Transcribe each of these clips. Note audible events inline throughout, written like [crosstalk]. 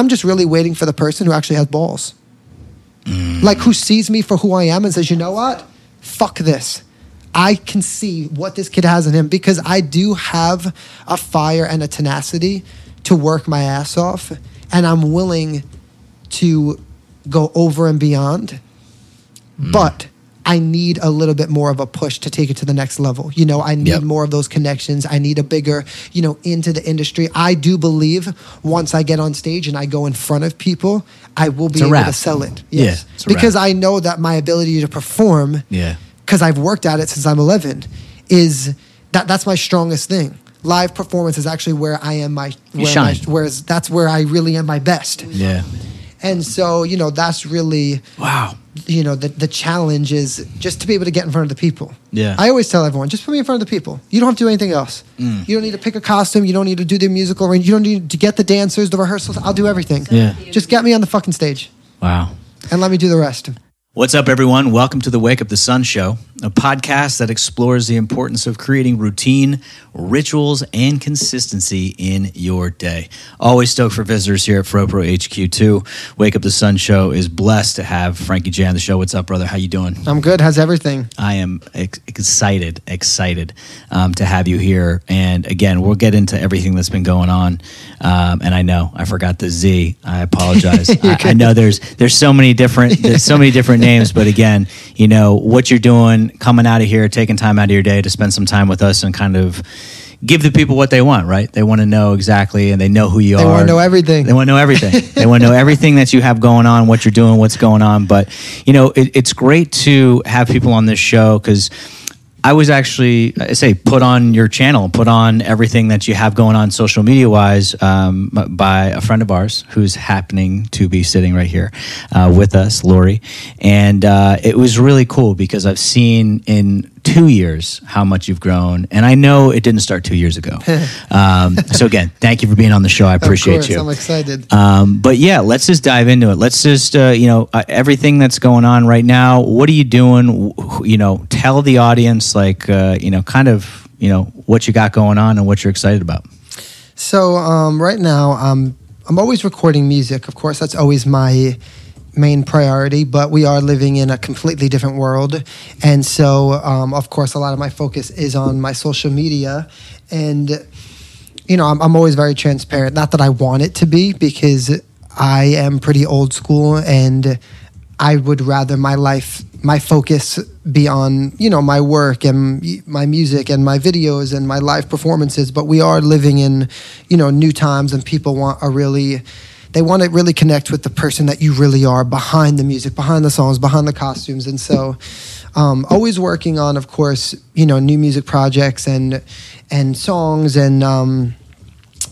I'm just really waiting for the person who actually has balls. Mm. Like who sees me for who I am and says, you know what? Fuck this. I can see what this kid has in him because I do have a fire and a tenacity to work my ass off. And I'm willing to go over and beyond. Mm. But I need a little bit more of a push to take it to the next level. You know, I need Yep. more of those connections. I need a bigger, you know, into the industry. I do believe once I get on stage and I go in front of people, I will be able wrap. to sell it. Yeah, Yes. a because wrap. I know that my ability to perform Yeah. because I've worked at it since I'm 11, is that that's my strongest thing. Live performance is actually where I am my where. My, whereas that's where I really am my best. Yeah. And so you know that's really Wow. you know the the challenge is just to be able to get in front of the people. Yeah. I always tell everyone just put me in front of the people. You don't have to do anything else. Mm. You don't need to pick a costume. You don't need to do the musical range. You don't need to get the dancers, the rehearsals. I'll do everything. Yeah. Just get me on the fucking stage Wow. and let me do the rest. What's up, everyone? Welcome to the Wake Up the Sun Show, a podcast that explores the importance of creating routine, rituals, and consistency in your day. Always stoked for visitors here at FroPro HQ2. Wake Up the Sun Show is blessed to have Frankie J on the show. What's up, brother? How you doing? I'm good. How's everything? I am ex- excited, excited um, to have you here. And again, we'll get into everything that's been going on. Um, and I know I forgot the Z. I apologize. [laughs] I, I know there's there's so many different there's so many different [laughs] names, but again, you know what you're doing, coming out of here, taking time out of your day to spend some time with us and kind of. Give the people what they want, right? They want to know exactly, and they know who you They are. They wanna know everything. [laughs] They want to know everything. they want to know everything that you have going on, what you're doing, what's going on. But you know, it, it's great to have people on this show because I was actually, I say, put on your channel, put on everything that you have going on social media wise um, by a friend of ours who's happening to be sitting right here uh, with us, Lori. And uh, it was really cool because I've seen in two years how much you've grown. And I know it didn't start two years ago. [laughs] um, so, again, thank you for being on the show. I appreciate course, you. I'm excited. Um, but yeah, let's just dive into it. Let's just, uh, you know, uh, everything that's going on right now. What are you doing? You know, tell the audience, like, uh, you know, kind of, you know, what you got going on and what you're excited about. So um, right now, um, I'm always recording music. Of course, that's always my main priority. But we are living in a completely different world, and so um, of course, a lot of my focus is on my social media, and you know, I'm, I'm always very transparent. Not that I want it to be, because I am pretty old school, and I would rather my life, my focus be on, you know, my work and my music and my videos and my live performances. But we are living in, you know, new times, and people want a really, they want to really connect with the person that you really are behind the music, behind the songs, behind the costumes, and so. Um, always working on, of course, you know, new music projects and and songs and um,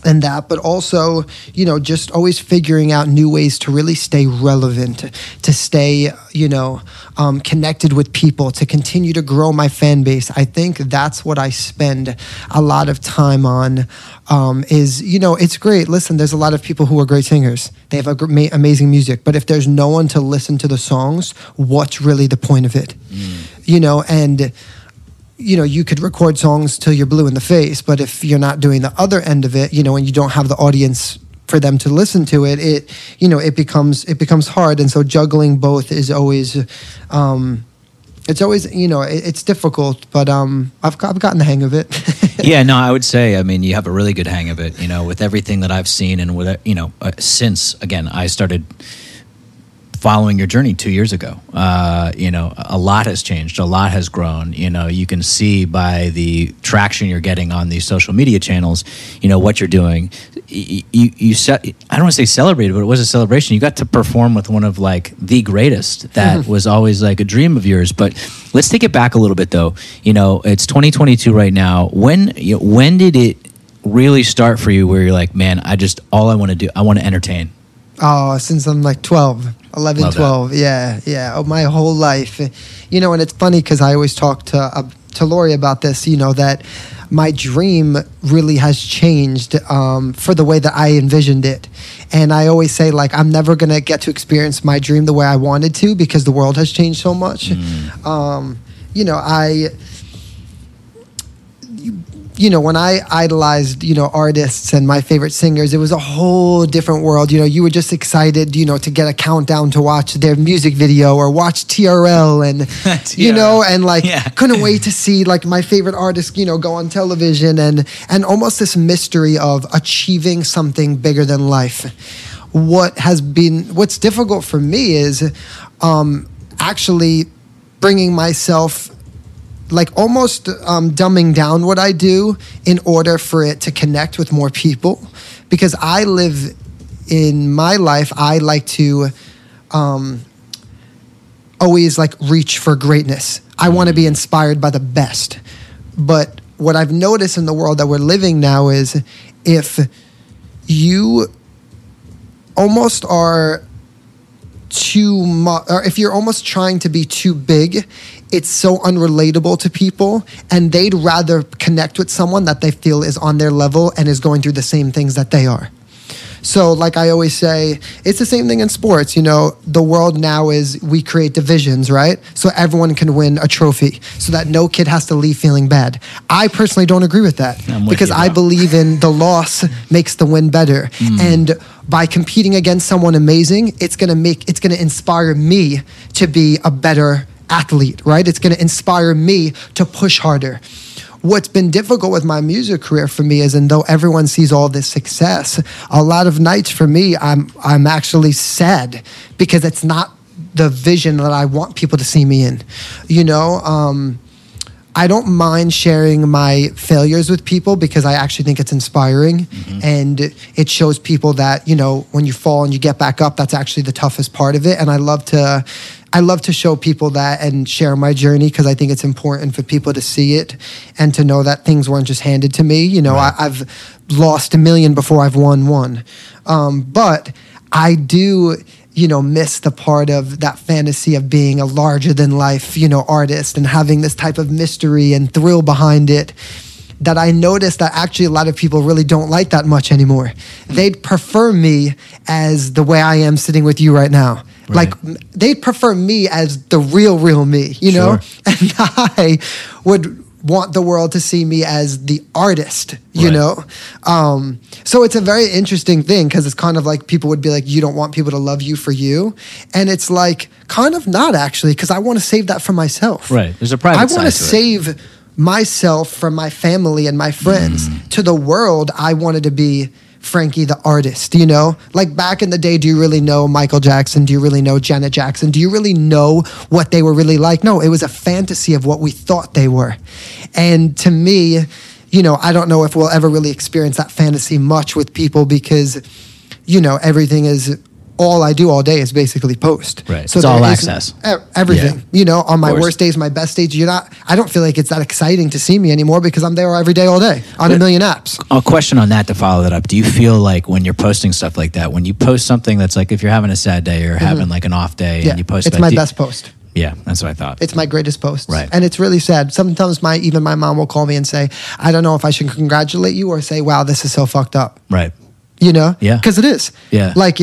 and that, but also, you know, just always figuring out new ways to really stay relevant, to stay, you know, um, connected with people, to continue to grow my fan base. I think that's what I spend a lot of time on. Um, is you know, it's great. Listen, there's a lot of people who are great singers. They have a gr- ma- amazing music, but if there's no one to listen to the songs, what's really the point of it? You know, and you know, you could record songs till you're blue in the face, but if you're not doing the other end of it, you know, and you don't have the audience for them to listen to it, it, you know, it becomes it becomes hard. And so juggling both is always, um, it's always, you know, it, it's difficult, but um, I've I've gotten the hang of it. [laughs] yeah, no, I would say, I mean, you have a really good hang of it, you know, with everything that I've seen and with, you know, uh, since, again, I started following your journey two years ago. Uh, you know, a lot has changed, a lot has grown. You know, you can see by the traction you're getting on these social media channels, you know, what you're doing. You, you, you ce- I don't want to say celebrated, but it was a celebration. You got to perform with one of like the greatest that [laughs] was always like a dream of yours. But let's take it back a little bit though. You know, it's 2022 right now. When, you know, when did it really start for you where you're like, man, I just, all I want to do, I want to entertain? Oh, since I'm like 12, 11, Love that. 12. Yeah, yeah. Oh, my whole life. You know, and it's funny because I always talk to, uh, to Lori about this, you know, that my dream really has changed um, for the way that I envisioned it. And I always say, like, I'm never going to get to experience my dream the way I wanted to because the world has changed so much. Um, you know, I you know, when I idolized, you know, artists and my favorite singers, it was a whole different world. You know, you were just excited, you know, to get a countdown to watch their music video or watch TRL and, [laughs] you know, and like Yeah. couldn't wait [laughs] to see like my favorite artist, you know, go on television and, and almost this mystery of achieving something bigger than life. What has been, what's difficult for me is um, actually bringing myself like almost um, dumbing down what I do in order for it to connect with more people. Because I live in my life, I like to um, always like reach for greatness. I want to be inspired by the best. But what I've noticed in the world that we're living now is if you almost are too much, or if you're almost trying to be too big, it's so unrelatable to people, and they'd rather connect with someone that they feel is on their level and is going through the same things that they are. So, like I always say, it's the same thing in sports. You know, the world now is we create divisions, right? So everyone can win a trophy, so that no kid has to leave feeling bad. I personally don't agree with that I'm with because you, I believe in the loss makes the win better, Mm. and by competing against someone amazing, it's gonna make it's gonna inspire me to be a better athlete, right? It's gonna inspire me to push harder what's been difficult with my music career for me is, and though everyone sees all this success, a lot of nights for me, I'm I'm actually sad because it's not the vision that I want people to see me in. You know, um, I don't mind sharing my failures with people because I actually think it's inspiring and it shows people that, you know, when you fall and you get back up, that's actually the toughest part of it. And I love to I love to show people that and share my journey because I think it's important for people to see it and to know that things weren't just handed to me. You know, I, I've lost a million before I've won one. Um, but I do you know, miss the part of that fantasy of being a larger than life, you know, artist and having this type of mystery and thrill behind it that I noticed that actually a lot of people really don't like that much anymore. They'd prefer me as the way I am sitting with you right now. Right. Like they'd prefer me as the real, real me, you know? Sure. [laughs] And I would want the world to see me as the artist, you Right. know? Um, so it's a very interesting thing because it's kind of like people would be like, you don't want people to love you for you. And it's like, kind of not actually, because I want to save that for myself. Right. There's a private I want to save myself from my family and my friends. Mm. To the world, I wanted to be Frankie the artist, you know? Like back in the day, do you really know Michael Jackson? Do you really know Janet Jackson? Do you really know what they were really like? No, it was a fantasy of what we thought they were. And to me, you know, I don't know if we'll ever really experience that fantasy much with people because, you know, everything is all I do all day is basically post. Right. So it's all access. Everything. Yeah. You know, on my worst days, my best days, you're not, I don't feel like it's that exciting to see me anymore because I'm there every day, all day on a million apps. A question on that to follow that up. Do you feel like when you're posting stuff like that, when you post something that's like if you're having a sad day or having like an off day Mm-hmm. Yeah. and you post it's about- my do you- best post. Yeah, that's what I thought. It's my greatest post. Right. And it's really sad. Sometimes my, even my mom will call me and say, I don't know if I should congratulate you or say, wow, this is so fucked up. right. you know? Yeah. Because it is. Yeah. Like,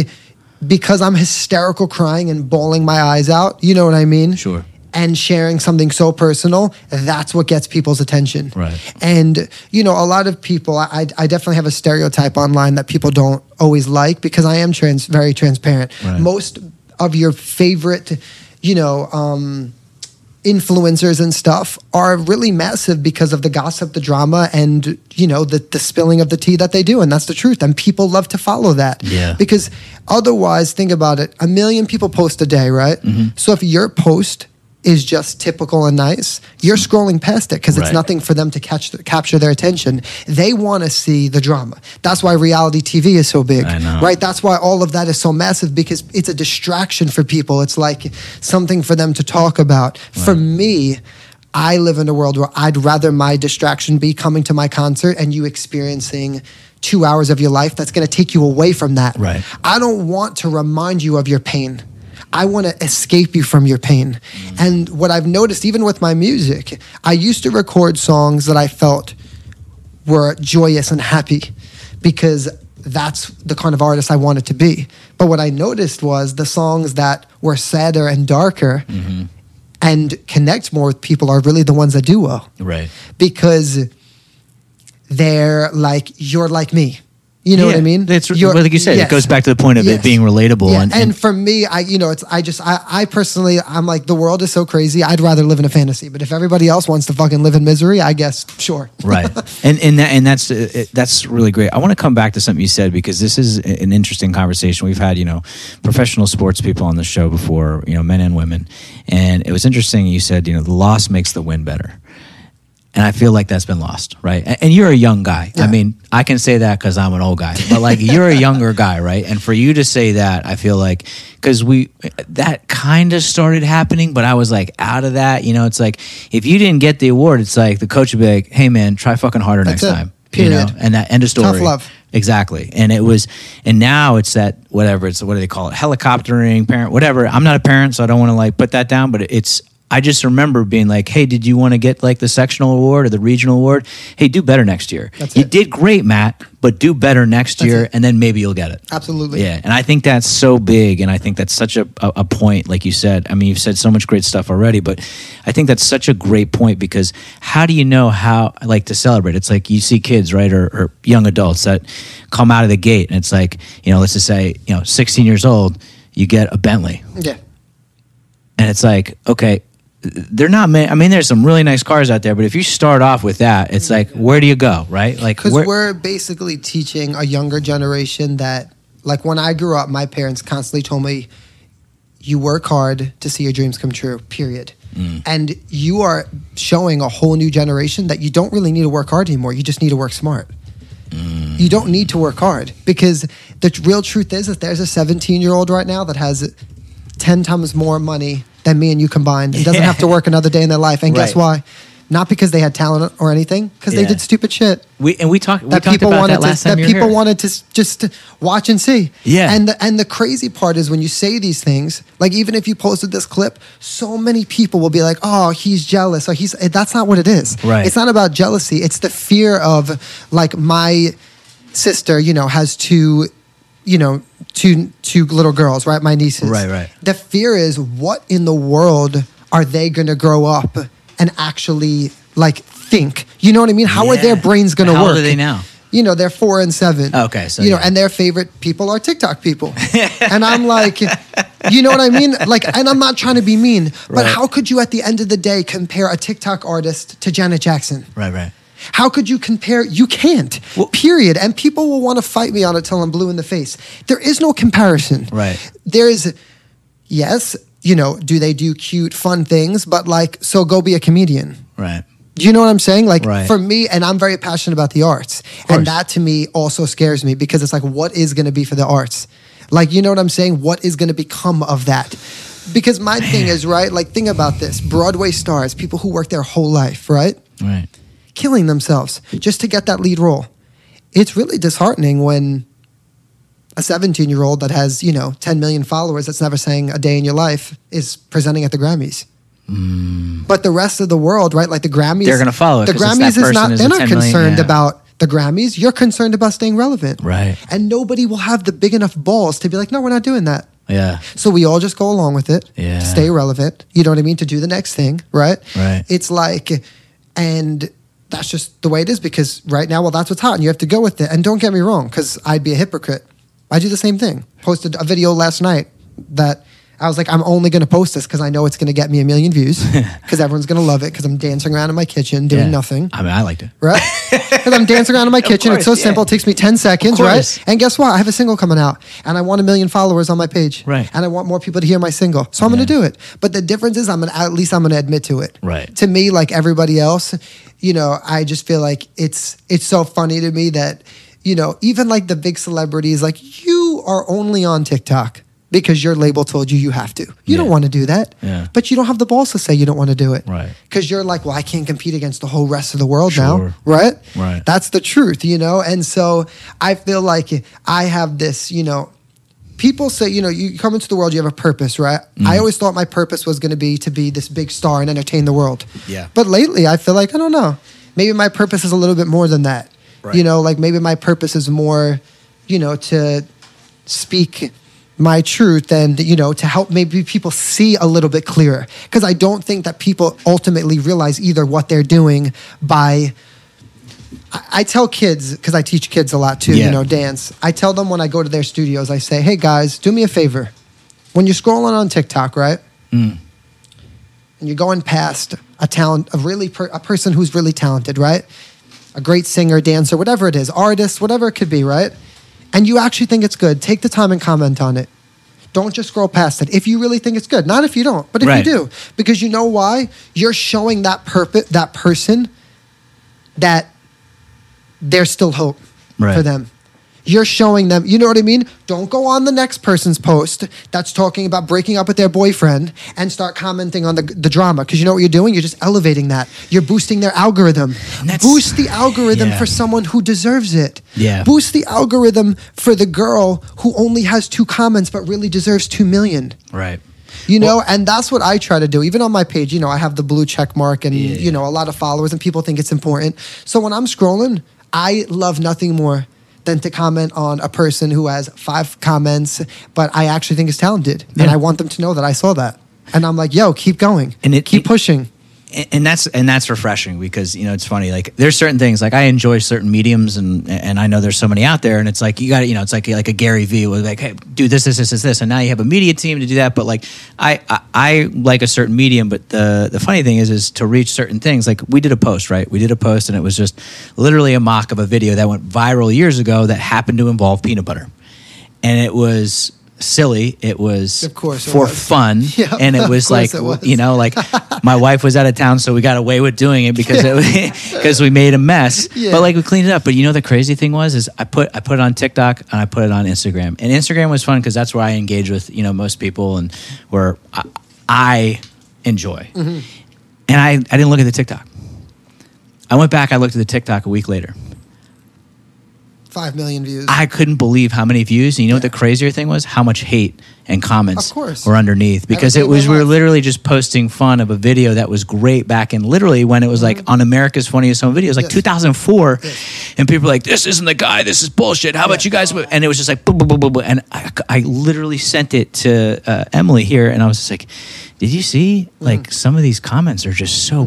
because I'm hysterical crying and bawling my eyes out, you know what I mean? Sure. And sharing something so personal, that's what gets people's attention. Right. And, you know, a lot of people, I, I definitely have a stereotype online that people don't always like because I am trans, very transparent. Right. Most of your favorite, you know, um, influencers and stuff are really massive because of the gossip, the drama, and you know the the spilling of the tea that they do, and that's the truth. And people love to follow that. Yeah. Because otherwise, think about it: a million people post a day, right? Mm-hmm. So if your post is just typical and nice, you're scrolling past it because it's Right. nothing for them to catch capture their attention. They want to see the drama. That's why reality TV is so big, right? That's why all of that is so massive because it's a distraction for people. It's like something for them to talk about. For me, I live in a world where I'd rather my distraction be coming to my concert and you experiencing two hours of your life that's going to take you away from that. Right. I don't want to remind you of your pain. I want to escape you from your pain. Mm. And what I've noticed, even with my music, I used to record songs that I felt were joyous and happy because that's the kind of artist I wanted to be. But what I noticed was the songs that were sadder and darker mm-hmm. and connect more with people are really the ones that do well Right. because they're like you're like me. You know what I mean? It's You're- like you said, yes. it goes back to the point of Yes. it being relatable. Yeah, and, and, and for me, I you know, it's I just I, I personally I'm like the world is so crazy. I'd rather live in a fantasy. But if everybody else wants to fucking live in misery, I guess sure. [laughs] right and and that, and that's uh, it, that's really great i want to come back to something you said because this is an interesting conversation we've had you know professional sports people on the show before you know men and women and it was interesting you said you know the loss makes the win better and I feel like that's been lost, right? And, and you're a young guy. I mean, I can say that because I'm an old guy, but like [laughs] you're a younger guy, right? And for you to say that, I feel like because we that kind of started happening, but I was like out of that. You know, it's like if you didn't get the award, it's like the coach would be like, "Hey, man, try fucking harder That's next it. time." Period. You know, and that end of story. Tough love. Exactly. And it was, and now it's that whatever it's what do they call it? Helicoptering parent, whatever. I'm not a parent, so I don't want to like put that down, but it's. I just remember being like, "Hey, did you want to get like the sectional award or the regional award? Hey, do better next year. That's you it. did great, Matt, but do better next That's year, it. and then maybe you'll get it." Absolutely. Yeah, and I think that's so big, and I think that's such a, a, a point, like you said. I mean, you've said so much great stuff already, but I think that's such a great point because how do you know how, like, to celebrate? It's like you see kids, right, or, or young adults that come out of the gate, and it's like, you know, let's just say, you know, 16 years old, you get a Bentley, Yeah. and it's like, okay, they're not. I mean, there's some really nice cars out there, but if you start off with that, it's like, where do you go, right? Like, Because where, we're basically teaching a younger generation that, like when I grew up, my parents constantly told me, you work hard to see your dreams come true, period. Mm. And you are showing a whole new generation that you don't really need to work hard anymore. You just need to work smart. Mm. You don't need to work hard because the real truth is that there's a 17 year old right now that has 10 times more money than me and you combined and doesn't have to work another day in their life. And guess Right. why? Not because they had talent or anything, because they Yeah. did stupid shit we and we talked. We that talked people about wanted that last to time that you were people here. wanted to s- just to watch and see. Yeah. And the, and the crazy part is when you say these things, like even if you posted this clip, so many people will be like, "Oh, he's jealous." Or he's eh, that's not what it is. Right. It's not about jealousy. It's the fear of like my sister, you know, has two you know, two two little girls, right? My nieces. Right, right. The fear is what in the world are they going to grow up and actually like think? You know what I mean? How are their brains going to How work? old are they now? You know, they're four and seven. Okay, so you know, and their favorite people are TikTok people, [laughs] and I'm like, you know what I mean? Like, and I'm not trying to be mean, but Right. how could you, at the end of the day, compare a TikTok artist to Janet Jackson? Right, right. How could you compare? You can't. Well- period. And people will want to fight me on it till I'm blue in the face. There is no comparison. Right. There is, yes, you know, do they do cute, fun things? But like, so go be a comedian. Right. Do you know what I'm saying? Like Right. for me, and I'm very passionate about the arts, and that to me also scares me because it's like, what is going to be for the arts? Like, you know what I'm saying? What is going to become of that? Because my thing is right. Like, think about this: Broadway stars, people who work their whole life, right, Right. Killing themselves just to get that lead role. It's really disheartening when a 17 year old that has you know 10 million followers that's never sang a day in your life is presenting at the Grammys. But the rest of the world, right? Like the Grammys, Mm. They're gonna follow it The Grammys is not. is They're not 10 million, concerned yeah. about the Grammys. You're concerned about staying relevant, Right. And nobody will have the big enough balls to be like, no, we're not doing that. Yeah. So we all just go along with it, Yeah. stay relevant. You know what I mean? To do the next thing, right? Right. It's like, and that's just the way it is because right now, well, that's what's hot, and you have to go with it. And don't get me wrong, because I'd be a hypocrite. I do the same thing. Posted a video last night that I was like, I'm only going to post this because I know it's going to get me a million views [laughs] because everyone's going to love it because I'm dancing around in my kitchen doing Yeah. nothing. I mean, I liked it. Right? [laughs] Because I'm dancing around in my kitchen. it's so yeah. simple. It takes me 10 seconds, right? And guess what? I have a single coming out and I want a million followers on my page. Right. And I want more people to hear my single. So I'm going to do it. But the difference is I'm going to, at least I'm going to admit to it. Right. To me, like everybody else, you know, I just feel like it's, it's so funny to me that, you know, even like the big celebrities, like you are only on TikTok because your label told you you have to. You don't want to do that. Yeah. But you don't have the balls to say you don't want to do it. Right. Because you're like, well, I can't compete against the whole rest of the world Sure. now. Right? Right. That's the truth, you know? And so I feel like I have this, you know, people say, you know, you come into the world, you have a purpose, right? Mm. I always thought my purpose was going to be to be this big star and entertain the world. Yeah. But lately, I feel like, I don't know, maybe my purpose is a little bit more than that. Right. You know, like maybe my purpose is more, you know, to speak my truth and you know to help maybe people see a little bit clearer because i don't think that people ultimately realize either what they're doing by I, I tell kids because I teach kids a lot too. Yeah. You know, dance. I tell them when I go to their studios, I say, "Hey guys, do me a favor. When you're scrolling on TikTok, right, Mm. and you're going past a talent, a really per, a person who's really talented, right, a great singer, dancer, whatever it is, artist, whatever it could be, right, and you actually think it's good, take the time and comment on it." Don't just scroll past it. If you really think it's good, not if you don't, but if Right. you do, because you know why? You're showing that purpose, that person, that there's still hope Right. for them. You're showing them, you know what I mean? Don't go on the next person's post that's talking about breaking up with their boyfriend and start commenting on the, the drama. Because you know what you're doing? You're just elevating that. You're boosting their algorithm. Boost the algorithm Yeah. for someone who deserves it. Yeah. Boost the algorithm for the girl who only has two comments but really deserves two million. Right. You know, and that's what I try to do. Even on my page, you know, I have the blue check mark and, Yeah. you know, a lot of followers and people think it's important. So when I'm scrolling, I love nothing more than to comment on a person who has five comments, but I actually think is talented. And I want them to know that I saw that. And I'm like, yo, keep going. And it- keep it- pushing. And that's and that's refreshing because you know it's funny like there's certain things like I enjoy certain mediums and and I know there's so many out there and it's like you got you know it's like like a Gary Vee with like hey do this this this this this and now you have a media team to do that. But like I I, I like a certain medium but the the funny thing is is to reach certain things like we did a post right? We did a post and it was just literally a mock of a video that went viral years ago that happened to involve peanut butter. And it was silly. It was Of course for was. fun. [laughs] Yeah, and it was like it was. you know like my wife was out of town so we got away with doing it because it because [laughs] we made a mess. Yeah. but like we cleaned it up. But you know the crazy thing was? Is i put i put it on tiktok and i put it on instagram. And instagram was fun because that's where i engage with you know most people and where i, I enjoy. Mm-hmm. and I, I didn't look at the tiktok. I went back i looked at the tiktok a week later Five million views. I couldn't believe how many views. And you know what the crazier thing was? How much hate and comments Of course. were underneath. Because it was we were literally just posting fun of a video that was great back in literally when it was like on America's Funniest Home Videos, like Mm-hmm. Yes. 2004. Yes. And people were like, "This isn't the guy. This is bullshit. How about Yeah. you guys?" And it was just like, boom, boom, boom, boom. and I, I literally sent it to uh, Emily here, and I was just like, "Did you see? Like some of these comments are just so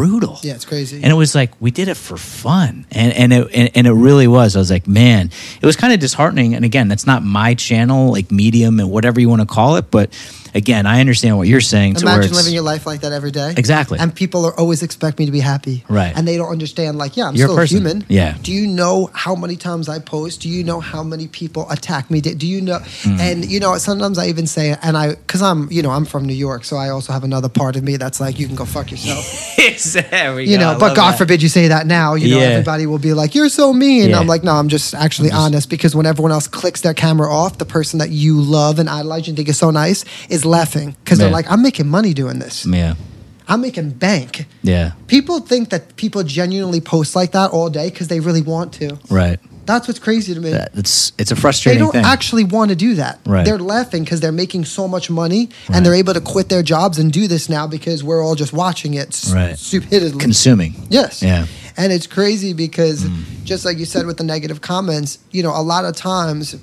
brutal." Yeah, it's crazy. And it was like we did it for fun, and and it and, and it really was. I was like, man, it was kind of disheartening. And again, that's not my channel, like medium and whatever you want to call it. But again, I understand what you're saying. Imagine living your life like that every day. Exactly. And people are always expect me to be happy. Right. And they don't understand, like, yeah, I'm You're still person. human. Yeah. Do you know how many times I post? Do you know how many people attack me? Do you know? Mm. And, you know, sometimes I even say, and I, because I'm, you know, I'm from New York, so I also have another part of me that's like, you can go fuck yourself. [laughs] [laughs] there we you go. know, I but God that. forbid you say that now. You know, Yeah. everybody will be like, "You're so mean." Yeah. I'm like, "No, I'm just actually honest." Because when everyone else clicks their camera off, the person that you love and idolize and think is so nice is laughing because they're like, "I'm making money doing this. Yeah, I'm making bank." yeah, People think that people genuinely post like that all day because they really want to. right. That's what's crazy to me. That, it's it's a frustrating. they frustrating don't thing. actually want to do that. Right. They're laughing because they're making so much money Right. and they're able to quit their jobs and do this now because we're all just watching it s- Right. stupidly. Consuming. Yes. Yeah. And it's crazy because mm. just like you said with the negative comments, you know, a lot of times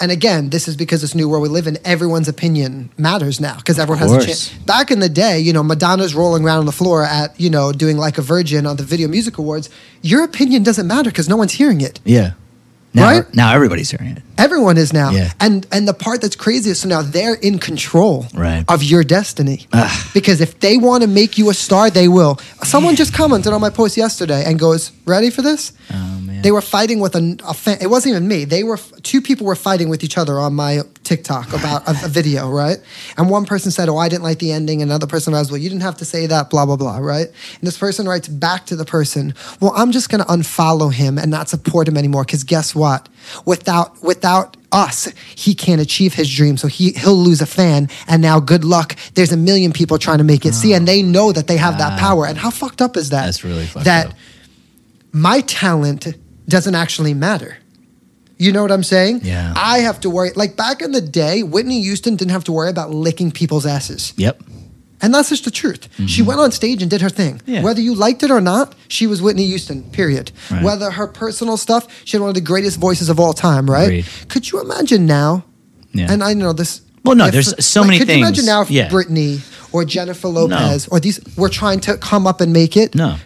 and again, this is because this new world we live in, everyone's opinion matters now because everyone has a chance. Back in the day, you know, Madonna's rolling around on the floor at, you know, doing like a virgin on the Video Music Awards. Your opinion doesn't matter because no one's hearing it. Yeah. Now, Right? now everybody's hearing it. Everyone is now. Yeah. And and the part that's crazy is so now they're in control Right. of your destiny. Ugh. Because if they want to make you a star, they will. Someone just commented on my post yesterday and goes, "Ready for this?" Oh man. They were fighting with a, a fan. It wasn't even me. They were two people were fighting with each other on my TikTok about a, a video, right? And one person said, "Oh, I didn't like the ending." Another person was, "Well, you didn't have to say that." Blah blah blah, right? And this person writes back to the person, "Well, I'm just going to unfollow him and not support him anymore because guess what? Without without us, he can't achieve his dream. So he he'll lose a fan. And now, good luck. There's a million people trying to make it. See, and they oh, know that they have that power. And how fucked up is that? That's really fucked that up. my talent doesn't actually matter. You know what I'm saying? Yeah. I have to worry. Like back in the day, Whitney Houston didn't have to worry about licking people's asses. Yep. And that's just the truth. She went on stage and did her thing. Mm-hmm. Yeah. Whether you liked it or not, she was Whitney Houston, period. Right. Whether her personal stuff, she had one of the greatest voices of all time, right? Agreed. Could you imagine now? Yeah. And I know this. Well, no, if- there's so many things. could you imagine now if Yeah. Britney or Jennifer Lopez or these were trying to come up and make it? No.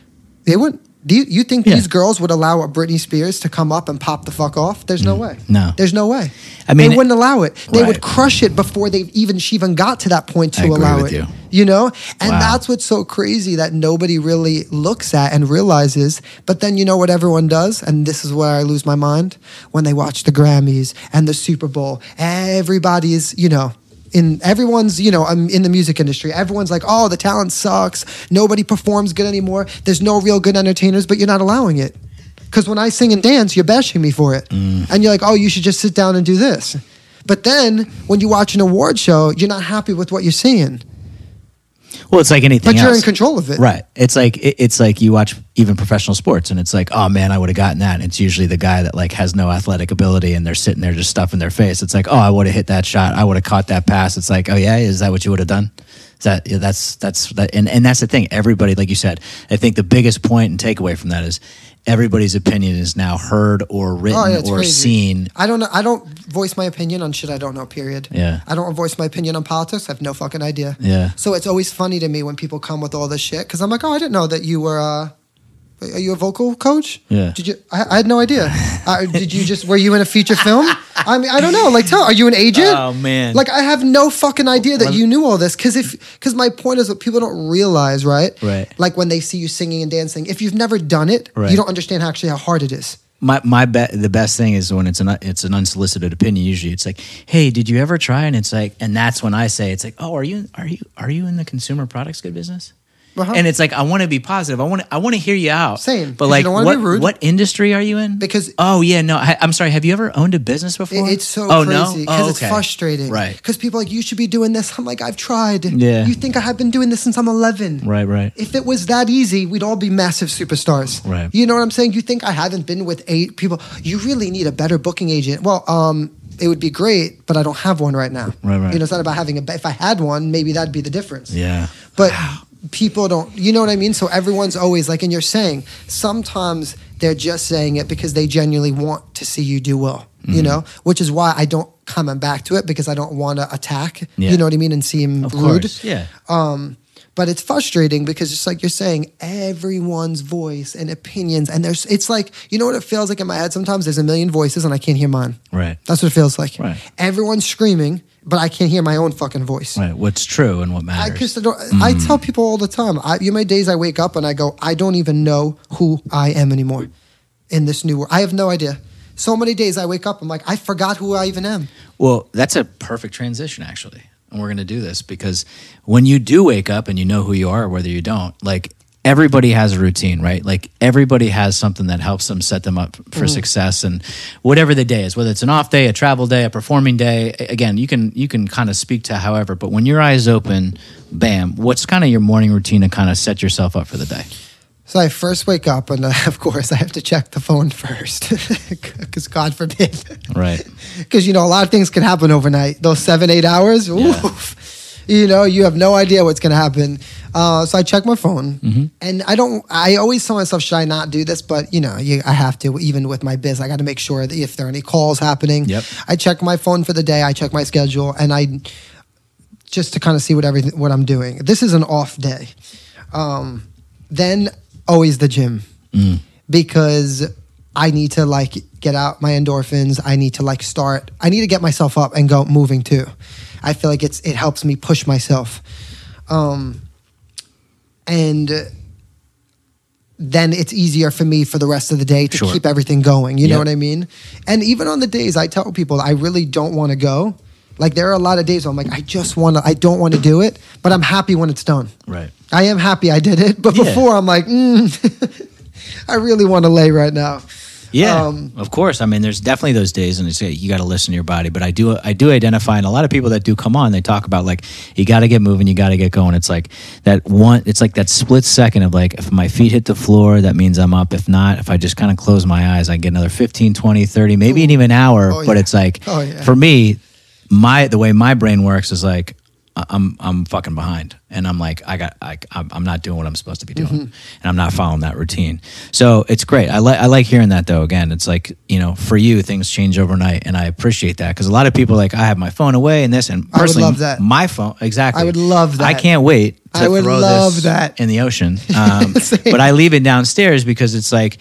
They wouldn't. Do you, you think Yeah. these girls would allow a Britney Spears to come up and pop the fuck off? There's no way. Mm. no. There's no way. I mean- they wouldn't allow it. They would crush it before they even she even got to that point to allow it. you. You know, and Wow. that's what's so crazy that nobody really looks at and realizes. But then you know what everyone does, and this is where I lose my mind when they watch the Grammys and the Super Bowl. Everybody is, you know. In everyone's, you know, I'm in the music industry, everyone's like, "Oh, the talent sucks. Nobody performs good anymore. There's no real good entertainers." But you're not allowing it, because when I sing and dance, you're bashing me for it, mm. and you're like, "Oh, you should just sit down and do this." But then when you watch an award show, you're not happy with what you're seeing. Well, it's like anything But you're else. in control of it. Right. It's like it, it's like you watch even professional sports, and it's like, oh man, I would have gotten that. And it's usually the guy that like has no athletic ability, and they're sitting there just stuffing their face. It's like, oh, I would have hit that shot. I would have caught that pass. It's like, oh yeah, is that what you would have done? Is that yeah, that's that's that, and and that's the thing. Everybody, like you said, I think the biggest point and takeaway from that is everybody's opinion is now heard or written Oh, yeah, or crazy. seen. I don't know. I don't voice my opinion on shit I don't know. Period. Yeah. I don't voice my opinion on politics. I have no fucking idea. Yeah. So it's always funny to me when people come with all this shit because I'm like, oh, I didn't know that you were. Uh, are you a vocal coach? Yeah. Did you? I, I had no idea. uh, did you just? Were you in a feature film? I mean, I don't know. Like, tell. Are you an agent? Oh, man. Like, I have no fucking idea that you knew all this. Because if, because my point is what people don't realize, right? Right. Like when they see you singing and dancing, if you've never done it, Right. you don't understand actually how hard it is. my my bet the best thing is when it's an it's an unsolicited opinion. Usually, it's like, "Hey, did you ever try?" And it's like, and that's when I say, "It's like, oh, are you are you are you in the consumer products good business?" Uh-huh. And it's like, I want to be positive. I want to I want to hear you out. Same, but like, what what industry are you in? Because- oh yeah, no, I, I'm sorry. Have you ever owned a business before? It- It's so oh, crazy because Oh, it's frustrating. Right. Because people are like, you should be doing this. I'm like, I've tried. Yeah. You think I have been doing this since I'm 11. Right. Right. If it was that easy, we'd all be massive superstars. Right. You know what I'm saying? You think I haven't been with eight people? You really need a better booking agent. Well, um, it would be great, but I don't have one right now. Right, right. You know, it's not about having a. If I had one, maybe that'd be the difference. Yeah. But people don't, you know what I mean? So everyone's always like, and you're saying, sometimes they're just saying it because they genuinely want to see you do well, Mm-hmm. you know? Which is why I don't comment back to it because I don't want to attack, Yeah. you know what I mean? And seem Of rude. course. Yeah. Um, but it's frustrating because just like you're saying, everyone's voice and opinions, and there's, it's like, you know what it feels like in my head sometimes? There's a million voices and I can't hear mine. Right. That's what it feels like. Right. Everyone's screaming, but I can't hear my own fucking voice. Right. What's true and what I, matters. just don't, I mm. tell people all the time. I, you know, my days I wake up and I go, I don't even know who I am anymore in this new world. I have no idea. So many days I wake up, I'm like, I forgot who I even am. Well, that's a perfect transition, actually. And we're going to do this because when you do wake up and you know who you are, whether you don't, like everybody has a routine, right? Like everybody has something that helps them set them up for success and whatever the day is, whether it's an off day, a travel day, a performing day. Again, you can you can kind of speak to however, but when your eyes open, bam, what's kind of your morning routine to kind of set yourself up for the day? So I first wake up, and uh, [laughs] of course I have to check the phone first, [laughs] because God forbid, Right. [laughs] because you know a lot of things can happen overnight. Those seven, eight hours, Yeah. oof, you know, you have no idea what's going to happen. Uh, so I check my phone, Mm-hmm. and I don't. I always tell myself, should I not do this? But you know, you, I have to. Even with my biz, I got to make sure that if there are any calls happening, Yep. I check my phone for the day. I check my schedule, and I just to kind of see what everything what I'm doing. This is an off day. Um, then always the gym because I need to like get out my endorphins. I need to like start. I need to get myself up and go moving too. I feel like it's it helps me push myself, um, and then it's easier for me for the rest of the day to Sure. keep everything going. You know what I mean? And even on the days I tell people I really don't want to go. Like there are a lot of days where I'm like I just want to. I don't want to do it, but I'm happy when it's done. Right. I am happy I did it, [laughs] but Yeah. before I'm like, mm, [laughs] I really want to lay right now. Yeah, Um, of course. I mean, there's definitely those days, and it's, you got to listen to your body. But I do, I do identify, and a lot of people that do come on, they talk about like you got to get moving, you got to get going. It's like that one. It's like that split second of like if my feet hit the floor, that means I'm up. If not, if I just kind of close my eyes, I get another 15, 20, 30, maybe even an hour. Oh, but yeah. it's like Oh, yeah. for me, my the way my brain works is like I'm I'm fucking behind, and I'm like I got I, I'm I'm not doing what I'm supposed to be doing, and I'm not following that routine. So it's great. I like I like hearing that though. Again, it's like you know for you things change overnight, and I appreciate that because a lot of people are like I have my phone away and this, and I would personally, love that. my phone exactly. I would love that. I can't wait. To I would throw love this that. in the ocean, [laughs] um, but I leave it downstairs because it's like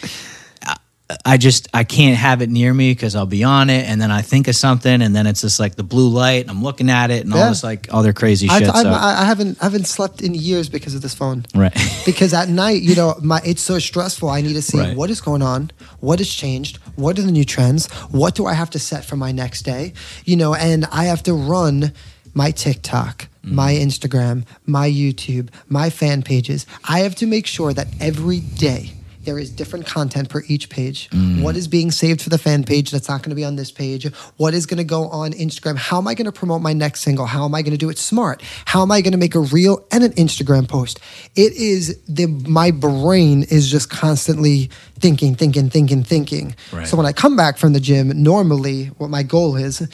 I just I can't have it near me because I'll be on it, and then I think of something, and then it's just like the blue light. And I'm looking at it, and all this like other crazy shit. I'm- so, I, I haven't I haven't slept in years because of this phone. right, [laughs] because at night, you know, my it's so stressful. I need to see Right. what is going on, what has changed, what are the new trends, what do I have to set for my next day, you know, and I have to run my TikTok, mm. my Instagram, my YouTube, my fan pages. I have to make sure that every day there is different content per each page. Mm. What is being saved for the fan page that's not going to be on this page? What is going to go on Instagram? How am I going to promote my next single? How am I going to do it smart? How am I going to make a reel and an Instagram post? It is the my brain is just constantly thinking, thinking, thinking, thinking. Right. So when I come back from the gym, normally what my goal is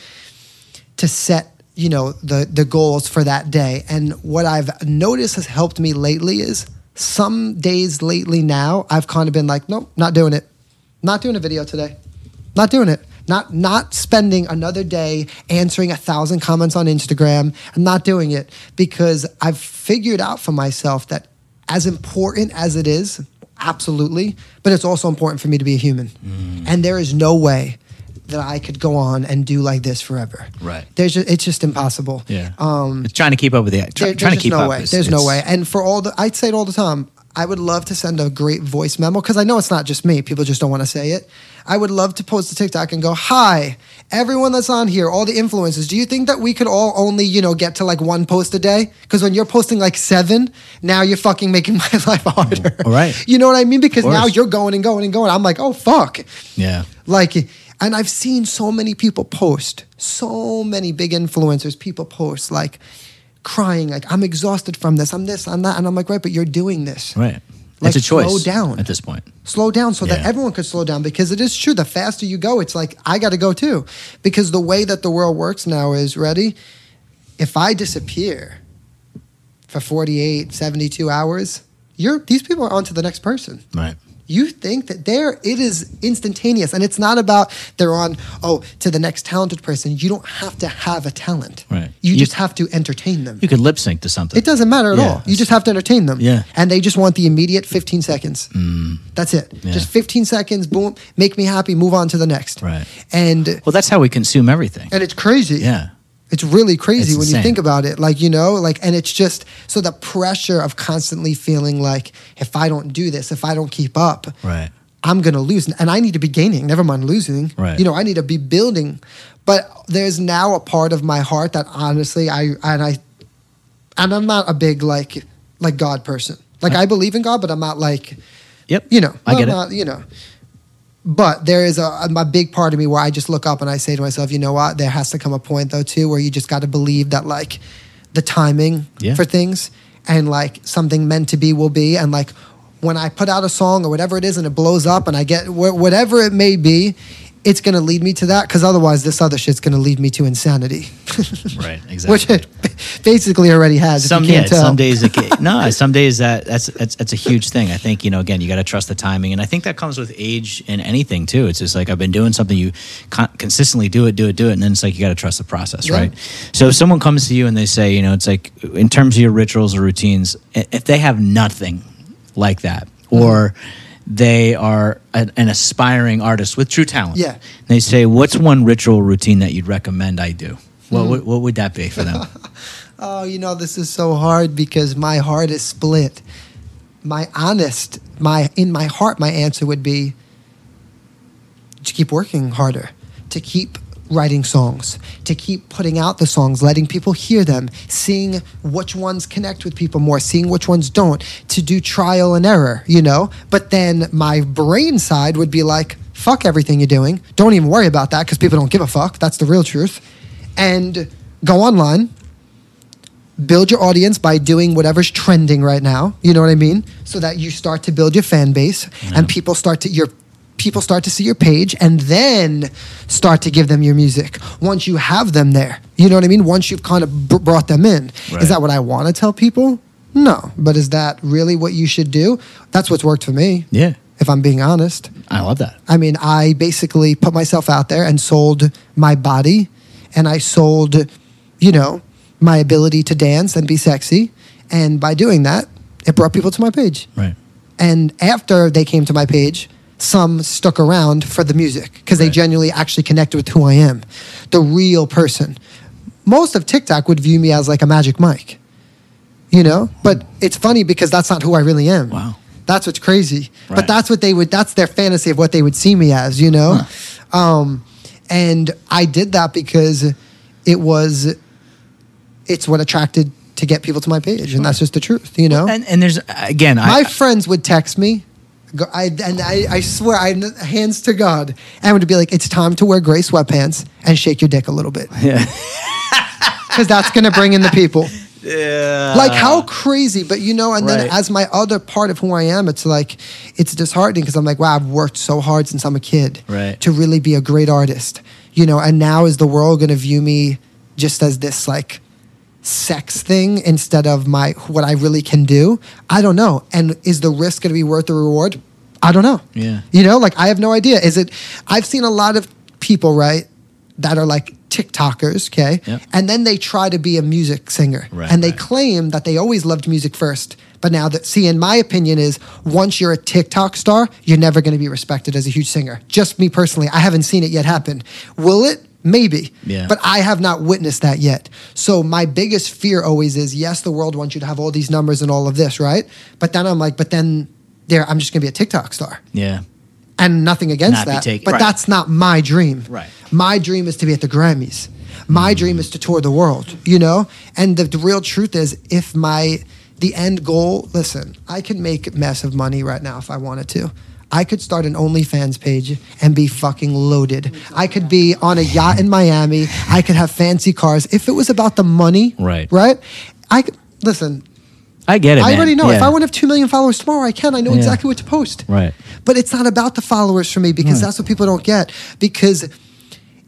to set you know the the goals for that day and what i've noticed has helped me lately is some days lately now i've kind of been like nope not doing it. Not doing a video today. Not doing it. Not not spending another day answering a thousand comments on instagram. I'm not doing it because i've figured out for myself that as important as it is absolutely but it's also important for me to be a human. Mm. And there is no way that I could go on and do like this forever. Right. There's just, it's just impossible. yeah. Um, it's trying to keep up with the try, there- trying to keep no up. way. is- There's no way. And for all the, I'd say it all the time. I would love to send a great voice memo because I know it's not just me. People just don't want to say it. I would love to post a TikTok and go, "Hi, everyone that's on here, all the influencers. Do you think that we could all only, you know, get to like one post a day? Because when you're posting like seven, now you're fucking making [laughs] my life harder. All right. You know what I mean? Because now you're going and going and going. I'm like, oh fuck. Yeah. Like, and I've seen so many people post, so many big influencers, people post like crying, like, I'm exhausted from this, I'm this, I'm that. And I'm like, right, but you're doing this. Right. Like, it's a choice. slow down. at this point. Slow down so that everyone could slow down because it is true. The faster you go, it's like, I got to go too. Because the way that the world works now is ready. If I disappear for 48, 72 hours, you're, these people are on to the next person Right. You think that there it is instantaneous and it's not about they're on oh to the next talented person you don't have to have a talent Right. you, You- just have to entertain them You could lip sync to something. it doesn't matter at Yeah, all you just have to entertain them Yeah. and they just want the immediate 15 seconds mm. that's it Yeah. just 15 seconds boom make me happy move on to the next Right. and Well, that's how we consume everything. and it's crazy Yeah. It's really crazy It's when you think about it. Like, you know, like, and it's just so the pressure of constantly feeling like if I don't do this, if I don't keep up, Right. I'm going to lose. And I need to be gaining, never mind losing. Right. You know, I need to be building. But there's now a part of my heart that honestly, I, and I, and I'm not a big like, like God person. Like, I believe in God, but I'm not like, Yep. you know, I get I'm it. not, you know. But there is a, a big part of me where I just look up and I say to myself, you know what? There has to come a point though too where you just got to believe that like the timing Yeah. for things and like something meant to be will be and like when I put out a song or whatever it is and it blows up and I get wh- whatever it may be, it's gonna lead me to that because otherwise this other shit's gonna lead me to insanity, [laughs] Right. Exactly. which it basically already has. some yeah, some days it [laughs] can, no, some days that that's that's that's a huge thing. I think you know again you got to trust the timing, and I think that comes with age and anything too. It's just like I've been doing something, you con- consistently do it, do it, do it, and then it's like you got to trust the process, Yeah. right? So if someone comes to you and they say, you know, it's like in terms of your rituals or routines, if they have nothing like that, or they are an, an aspiring artist with true talent, Yeah. and they say, what's one ritual routine that you'd recommend I do? What, hmm. would what would that be for them? [laughs] Oh, you know, this is so hard because my heart is split. My honest, my in my heart, my answer would be to keep working harder, to keep writing songs, to keep putting out the songs, letting people hear them, seeing which ones connect with people more, seeing which ones don't, to do trial and error, you know? But then my brain side would be like, fuck everything you're doing. Don't even worry about that because people don't give a fuck. That's the real truth. And go online, build your audience by doing whatever's trending right now. You know what I mean? So that you start to build your fan base and people start to your people start to see your page and then start to give them your music once you have them there. You know what I mean? Once you've kind of br- brought them in. Right. Is that what I want to tell people? No. But is that really what you should do? That's what's worked for me, Yeah. if I'm being honest. I love that. I mean, I basically put myself out there and sold my body and I sold, you know, my ability to dance and be sexy. And by doing that, it brought people to my page. Right. And after they came to my page, some stuck around for the music because they genuinely actually connected with who I am, the real person. Most of TikTok would view me as like a magic Mike, you know? But it's funny because that's not who I really am. Wow. That's what's crazy. Right. But that's what they would, that's their fantasy of what they would see me as, you know? Um, and I did that because it was, it's what attracted to get people to my page. And that's just the truth, you know? And and there's again, My I friends would text me, I, and I, I swear, I hands to God, and would be like, "It's time to wear gray sweatpants and shake your dick a little bit, yeah. [laughs] because that's gonna bring in the people." yeah. like how crazy, but you know, and then as my other part of who I am, it's like it's disheartening because I'm like, wow, I've worked so hard since I'm a kid Right. to really be a great artist, you know, and now is the world gonna view me just as this like sex thing instead of my what I really can do? I don't know. And is the risk going to be worth the reward? I don't know. Yeah. You know, like I have no idea. Is it I've seen a lot of people, right, that are like TikTokers, okay? Yep. And then they try to be a music singer. Right, and they right. claim that they always loved music first. But now that see, in my opinion, is once you're a TikTok star, you're never going to be respected as a huge singer. Just me personally, I haven't seen it yet happen. Will it? Maybe. Yeah. But I have not witnessed that yet. So my biggest fear always is yes, the world wants you to have all these numbers and all of this, right? But then I'm like, but then there, I'm just gonna be a TikTok star. yeah. And nothing against Not that. taken- but right. that's not my dream. Right. My dream is to be at the Grammys. My mm. dream is to tour the world, you know? And the, the real truth is if my the end goal, listen, I can make massive money right now if I wanted to. I could start an OnlyFans page and be fucking loaded. I could be on a yacht in Miami. I could have fancy cars. If it was about the money, Right. Right? I could listen, I get it. I man. already know. If I want to have two million followers tomorrow, I can. I know Yeah. exactly what to post. Right. But it's not about the followers for me because Right. that's what people don't get. Because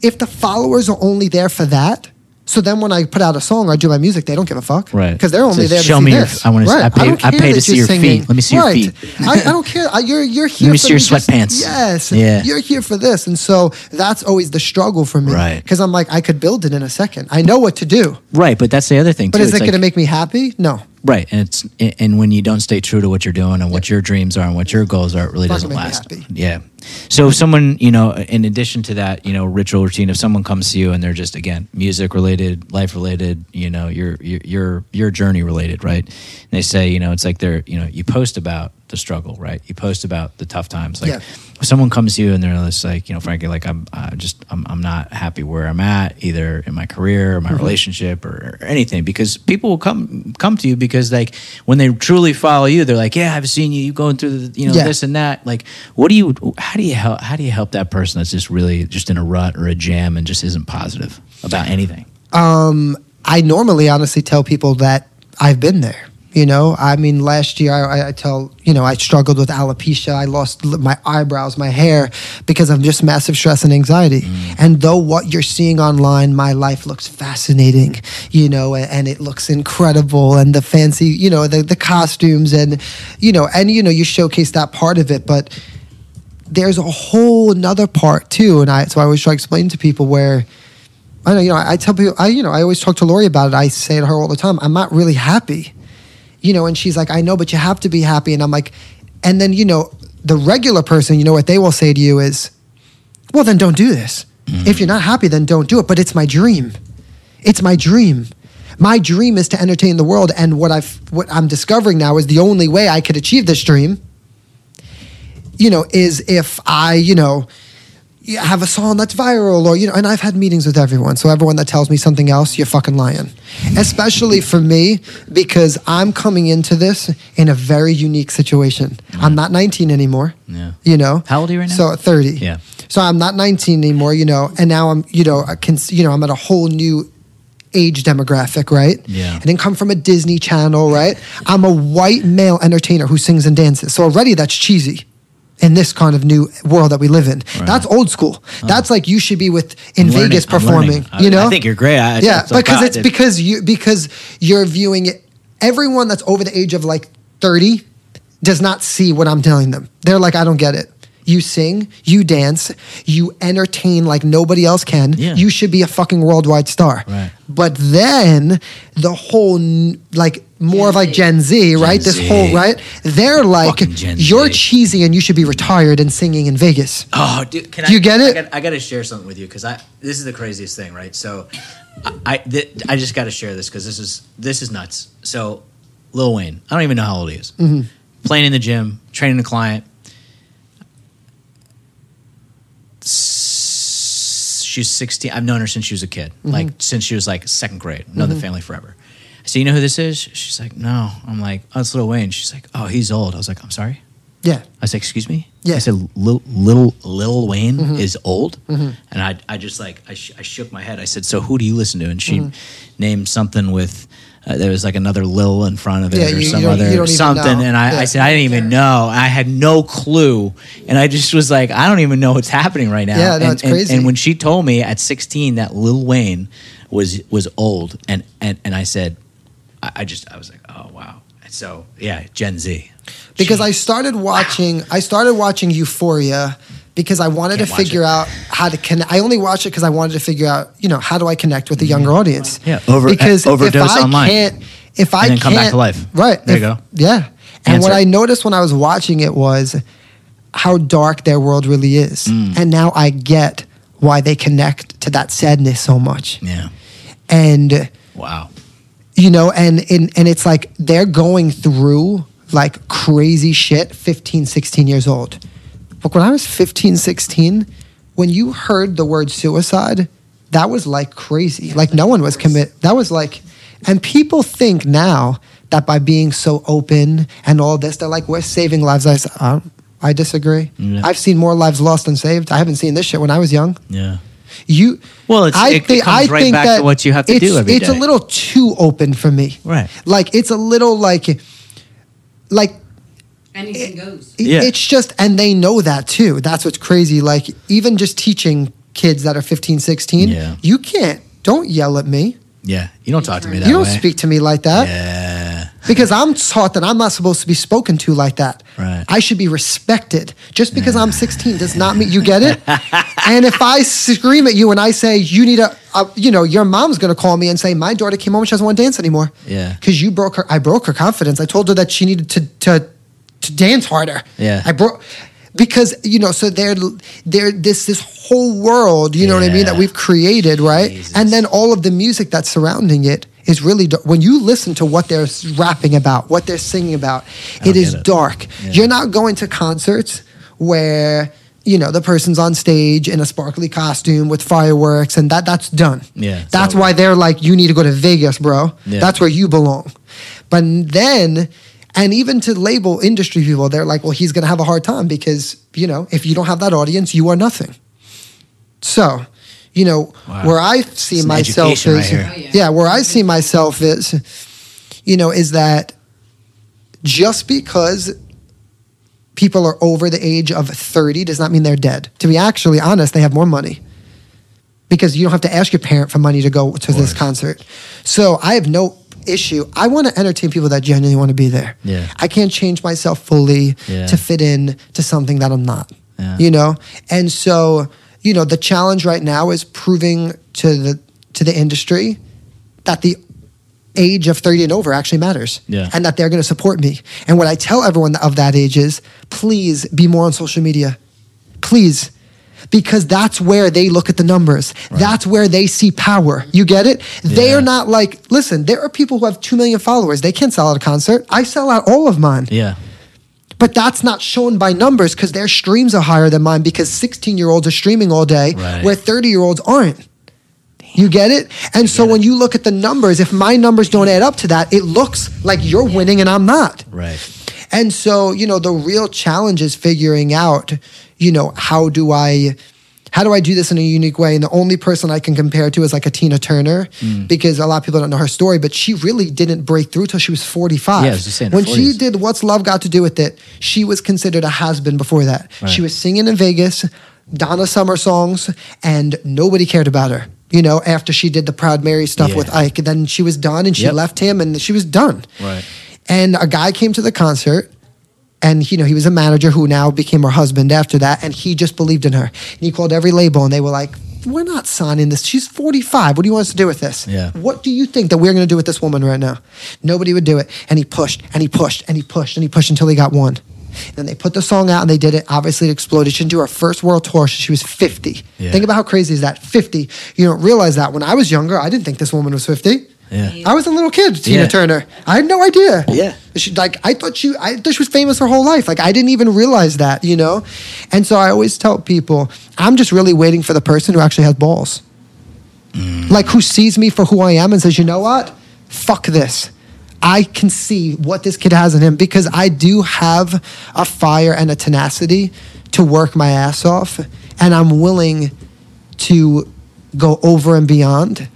if the followers are only there for that, so then when I put out a song or I do my music, they don't give a fuck. Right. Because they're only Says, there to "Show see me your- this. I see- right. I pay- don't I pay to see your singing. feet. Let me see your right. feet. I, I don't care. I- You're you're [laughs] here. Let me for see your sweatpants. yes. Yeah. You're here for this, and so that's always the struggle for me. Right. Because I'm like, I could build it in a second. I know what to do. Right, but that's the other thing But too. is It's it going to make me happy? No. Right, and it's and when you don't stay true to what you're doing and what your dreams are and what your goals are, it really doesn't gonna make me last. Yeah. So if someone, you know, in addition to that, you know, ritual routine, if someone comes to you and they're just again music related, life related, you know, your your your your journey related, right? And they say, you know, it's like they're, you know, you post about the struggle, right? You post about the tough times. Like Yeah. if someone comes to you and they're just like, you know, frankly, like I'm just I'm, I'm not happy where I'm at, either in my career or my relationship or, or anything, because people will come come to you because like when they truly follow you, they're like, yeah, I've seen you, you going through the, you know Yeah. this and that. Like, what do you? How do you help? How do you help that person that's just really just in a rut or a jam and just isn't positive about anything? Um, I normally honestly tell people that I've been there. You know, I mean, last year I, I tell, you know, I struggled with alopecia. I lost my eyebrows, my hair because of just massive stress and anxiety. Mm. And though what you're seeing online, my life looks fascinating, you know, and, and it looks incredible and the fancy, you know, the, the costumes and, you know, and, you know, you showcase that part of it. But there's a whole another part too. And I, so I always try to explain to people where, I know, you know, I, I tell people, I, you know, I always talk to Lori about it. I say to her all the time, I'm not really happy, you know, and she's like, I know, but you have to be happy. And I'm like, and then, you know, the regular person, you know, what they will say to you is, well, then don't do this. Mm-hmm. If you're not happy, then don't do it. But it's my dream. It's my dream. My dream is to entertain the world. And what I've, what I'm discovering now is the only way I could achieve this dream, you know, is if I, you know, have a song that's viral or you know and i've had meetings with everyone. So everyone that tells me something else you're fucking lying. Especially for me because i'm coming into this in a very unique situation. I'm not 19 anymore Yeah. you know? How old are you right now? so 30 Yeah. so i'm not 19 anymore you know and now i'm you know I can you know i'm at a whole new age demographic right? Yeah. I didn't come from a disney channel right? I'm a white male entertainer who sings and dances. So already that's cheesy in this kind of new world that we live in. That's old school. That's like you should be with in I'm Vegas learning. performing. You know, I think you're great. I- yeah, it's because it's it- because you because you're viewing it. Everyone that's over the age of like thirty does not see what I'm telling them. They're like, I don't get it. You sing, you dance, you entertain like nobody else can. Yeah. You should be a fucking worldwide star. Right. But then the whole like more of like Gen Z, right? This whole right, they're like you're Z. cheesy and you should be retired and singing in Vegas. Oh, dude, can Do I, you get it? I got, I got to share something with you because I this is the craziest thing, right? So, I I, th- I just got to share this because this is this is nuts. So, Lil Wayne, I don't even know how old he is. Mm-hmm. Playing in the gym, training a client. She's 16. I've known her since she was a kid, Mm-hmm. like since she was like second grade. Known the family forever. Said, "You know who this is?" She's like, "No." I'm like, "Oh, it's Lil Wayne." She's like, "Oh, he's old." I was like, "I'm sorry." Yeah. I said, like, "Excuse me." Yeah. Mm-hmm. I said, "Lil Lil, Lil Wayne is old," and I I just like I, sh- I shook my head. I said, "So who do you listen to?" And she Mm-hmm. named something with. Uh, there was like another Lil in front of it Yeah, or you- you some you other something, know. and I, Yeah. I said I didn't even know. I had no clue, and I just was like, I don't even know what's happening right now. Yeah, no, and, it's and- crazy. And, when she told me at 16 that Lil Wayne was was old, and and and I said, I, I just I was like, oh wow. So yeah, Gen Z. because I started watching. I started watching Euphoria because I wanted Can't to figure it. out how to connect. I only watched it because I wanted to figure out, you know, how do I connect with the younger audience? Yeah, over- because overdose if I online. Can't, if I And then come back can't- to life. right? There you go. Yeah, and what I noticed when I was watching it was how dark their world really is, Mm. and now I get why they connect to that sadness so much, Yeah. and Wow. You know and, and and it's like they're going through like crazy shit 15 16 years old. Look when i was 15 16 when you heard the word suicide that was like crazy. Like no one was commit that was like and people think now that by being so open and all this they're like we're saving lives. I, uh, I disagree. Yeah. i've seen more lives lost than saved. I haven't seen this shit when i was young. Yeah. You Well, it's- I it think, comes I right think back that to what you have to it's, do every it's a little too open for me Right. like it's a little like like Anything goes. Yeah. it's just and they know that too that's what's crazy like even just teaching kids that are 15 16 Yeah. you can't don't yell at me Yeah. You don't talk to me that you don't way. speak to me like that Yeah. Because i'm taught that i'm not supposed to be spoken to like that. Right. i should be respected. Just because i'm 16 does not mean you get it? [laughs] And if i scream at you and i say you need a, a you know your mom's going to call me and say my daughter came home and she doesn't want to dance anymore Yeah. because you broke her i broke her confidence. I told her that she needed to to to dance harder. Yeah. i broke because you know so they're they're this this whole world you know what i mean that we've created right? Jesus. and then all of the music that's surrounding it is really dar- when you listen to what they're rapping about what they're singing about it is it. dark. Yeah. you're not going to concerts where you know the person's on stage in a sparkly costume with fireworks and that that's done. Yeah, that's why they're like you need to go to vegas bro. Yeah. that's where you belong. But then and even to label industry people they're like well he's going to have a hard time because you know if you don't have that audience you are nothing. So you know Wow. where i see Some myself education right is here. Oh, yeah. yeah where i see myself is you know is that just because people are over the age of 30 does not mean they're dead to be actually honest they have more money because you don't have to ask your parent for money to go to this concert so i have no issue i want to entertain people that genuinely want to be there Yeah. i can't change myself fully Yeah. to fit in to something that i'm not Yeah. you know and so you know the challenge right now is proving to the to the industry that the age of 30 and over actually matters Yeah. and that they're going to support me. And what i tell everyone of that age is please be more on social media. Please. Because that's where they look at the numbers. That's where they see power. You get it? They are not like listen there are people who have 2 million followers. They can't sell out a concert. I sell out all of mine. Yeah. But that's not shown by numbers because their streams are higher than mine because 16 year olds are streaming all day Right. where 30 year olds aren't. You get it? And so when you look at the numbers, if my numbers don't add up to that, it looks like you're winning and I'm not. Right. And so, you know, the real challenge is figuring out, you know, how do I how do I do this in a unique way? And the only person I can compare to is like a Tina Turner Mm. because a lot of people don't know her story, but she really didn't break through till she was 45. Yeah, I was just saying, her when she did What's Love Got to Do with It, she was considered a has been before that. Right. She was singing in Vegas, Donna Summer songs, and nobody cared about her. You know, after she did the Proud Mary stuff Yeah. with Ike, then she was done and she Yep. left him and she was done. Right. And a guy came to the concert and you know he was a manager who now became her husband after that and he just believed in her. And he called every label and they were like we're not signing this. She's 45 what do you want us to do with this? Yeah. what do you think that we're going to do with this woman right now? Nobody would do it. And he pushed and he pushed and he pushed and he pushed until he got one. Then they put the song out and they did it. Obviously it exploded. She didn't do her first world tour she was 50 Yeah. think about how crazy is that? 50 you don't realize that. When i was younger i didn't think this woman was 50 Yeah. I was a little kid, Tina Yeah. Turner. I had no idea. Yeah. She like I thought she I thought she was famous her whole life. Like I didn't even realize that, you know? And so I always tell people, I'm just really waiting for the person who actually has balls. Mm. Like who sees me for who I am and says, you know what? Fuck this. I can see what this kid has in him because I do have a fire and a tenacity to work my ass off. And I'm willing to go over and beyond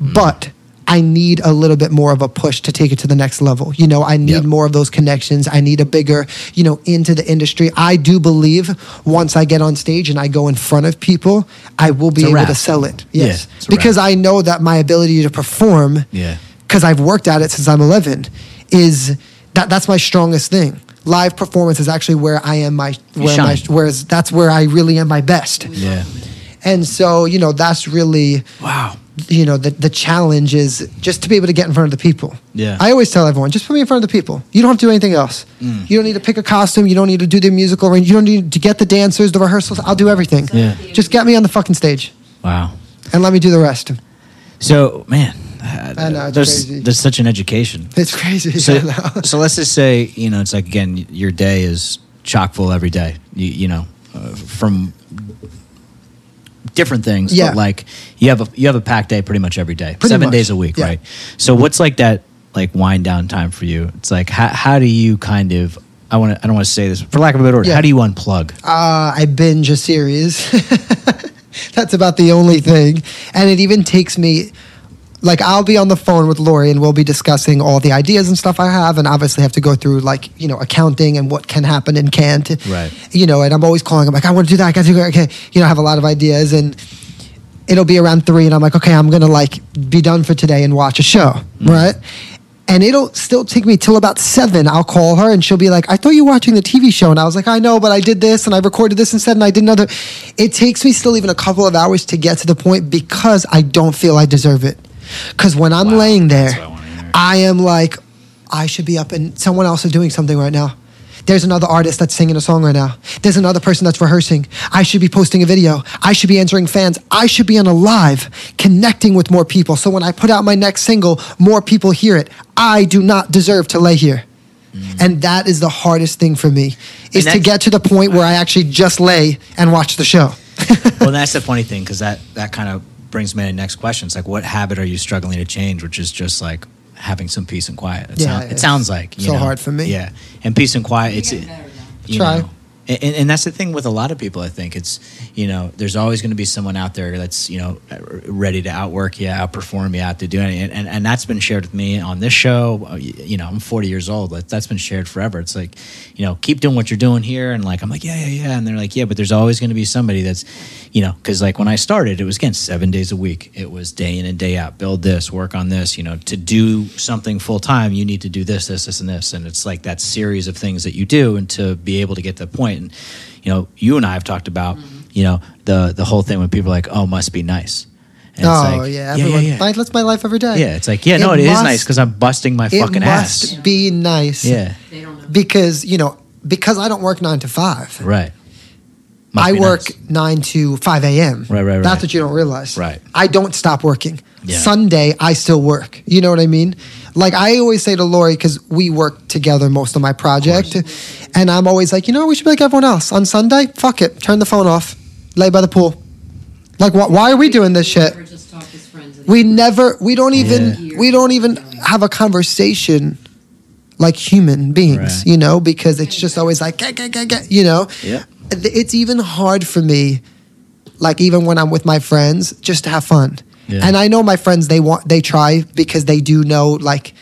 mm. but I need a little bit more of a push to take it to the next level. You know, I need Yep. more of those connections. I need a bigger, you know, into the industry. I do believe once I get on stage and I go in front of people, I will be able wrap. to sell it. Yes. a because wrap. I know that my ability to perform, Yeah. because I've worked at it since I'm 11, is that that's my strongest thing. Live performance is actually where I am my where my whereas that's where I really am my best. Yeah. And so, you know, that's really Wow. You know the, the challenge is just to be able to get in front of the people Yeah. i always tell everyone just put me in front of the people you don't have to do anything else Mm. you don't need to pick a costume you don't need to do the musical range you don't need to get the dancers the rehearsals i'll do everything Yeah. just get me on the fucking stage Wow. and let me do the rest So, man, I know, there's crazy. there's such an education. it's crazy So, [laughs] so let's just say you know it's like again your day is chock full every day. You, you know uh, from different things, Yeah. but like you have a you have a packed day pretty much every day, Pretty seven much, days a week, yeah. right? So what's like that like wind down time for you? It's like how how do you kind of I want to I don't want to say this for lack of a better word. Yeah. How do you unplug? uh, i binge a series [laughs] that's about the only thing and it even takes me like I'll be on the phone with Lori and we'll be discussing all the ideas and stuff I have and obviously have to go through like, you know, accounting and what can happen and can't. Right. You know, and I'm always calling, I'm like, I want to do that, I gotta do that, okay. You know, I have a lot of ideas and it'll be around three and I'm like, okay, I'm gonna like be done for today and watch a show. Mm. Right. And it'll still take me till about seven. I'll call her and she'll be like, I thought you were watching the TV show. And I was like, I know, but I did this and I recorded this instead and I did another. It takes me still even a couple of hours to get to the point because I don't feel I deserve it. Because when I'm Wow, laying there, I. I am like, I should be up and someone else is doing something right now. There's another artist that's singing a song right now. There's another person that's rehearsing. I should be posting a video. I should be answering fans. I should be on a live, connecting with more people. So when I put out my next single, more people hear it. I do not deserve to lay here. Mm. And that is the hardest thing for me, is to get to the point where I actually just lay and watch the show. well, [laughs] that's the funny thing because that that kind of brings me to the next question. It's like, what habit are you struggling to change? Which is just like having some peace and quiet. It, Yeah, sound- it sounds like you so know, hard for me. Yeah, and peace and quiet. You're It's getting you Try. know, and, and and that's the thing with a lot of people. I think it's you know, there's always going to be someone out there that's you know ready to outwork you, outperform you, out to do anything. And, and that's been shared with me on this show. Uh, You know, I'm 40 years old. That- That's been shared forever. It's like, you know, keep doing what you're doing here, and like I'm like, yeah, yeah, yeah, and they're like, yeah, but there's always going to be somebody that's, you know, because like when I started, it was again seven days a week. It was day in and day out. Build this, work on this. You know, to do something full time, you need to do this, this, this, and this, and it's like that series of things that you do, and to be able to get to the point, and you know, you and I have talked about, you know, the the whole thing when people are like, oh, must be nice. And it's oh, like, yeah. Everyone, yeah, My, that's my life every day. Yeah, it's like, yeah, no, it is must- nice because I'm busting my It fucking must ass. be nice. Yeah, They don't know. Because, you know, because I don't work nine to five. right. Must I work nice. nine to five a.m. Right, right, right. That's what you don't realize. Right. I don't stop working. Yeah. Sunday, I still work. You know what I mean? Like I always say to Lori, because we work together most of my project, and I'm always like, you know, we should be like everyone else. On Sunday, fuck it, turn the phone off, lay by the pool. Like, wh- why are we doing this shit? Never just talk as friends We never, we don't even, Yeah. we don't even have a conversation like human beings, Right. you know, because it's just always like, get, get, get, get, you know. Yeah. It's even hard for me like even when I'm with my friends, just to have fun. Yeah. And I know my friends they want they try because they do know like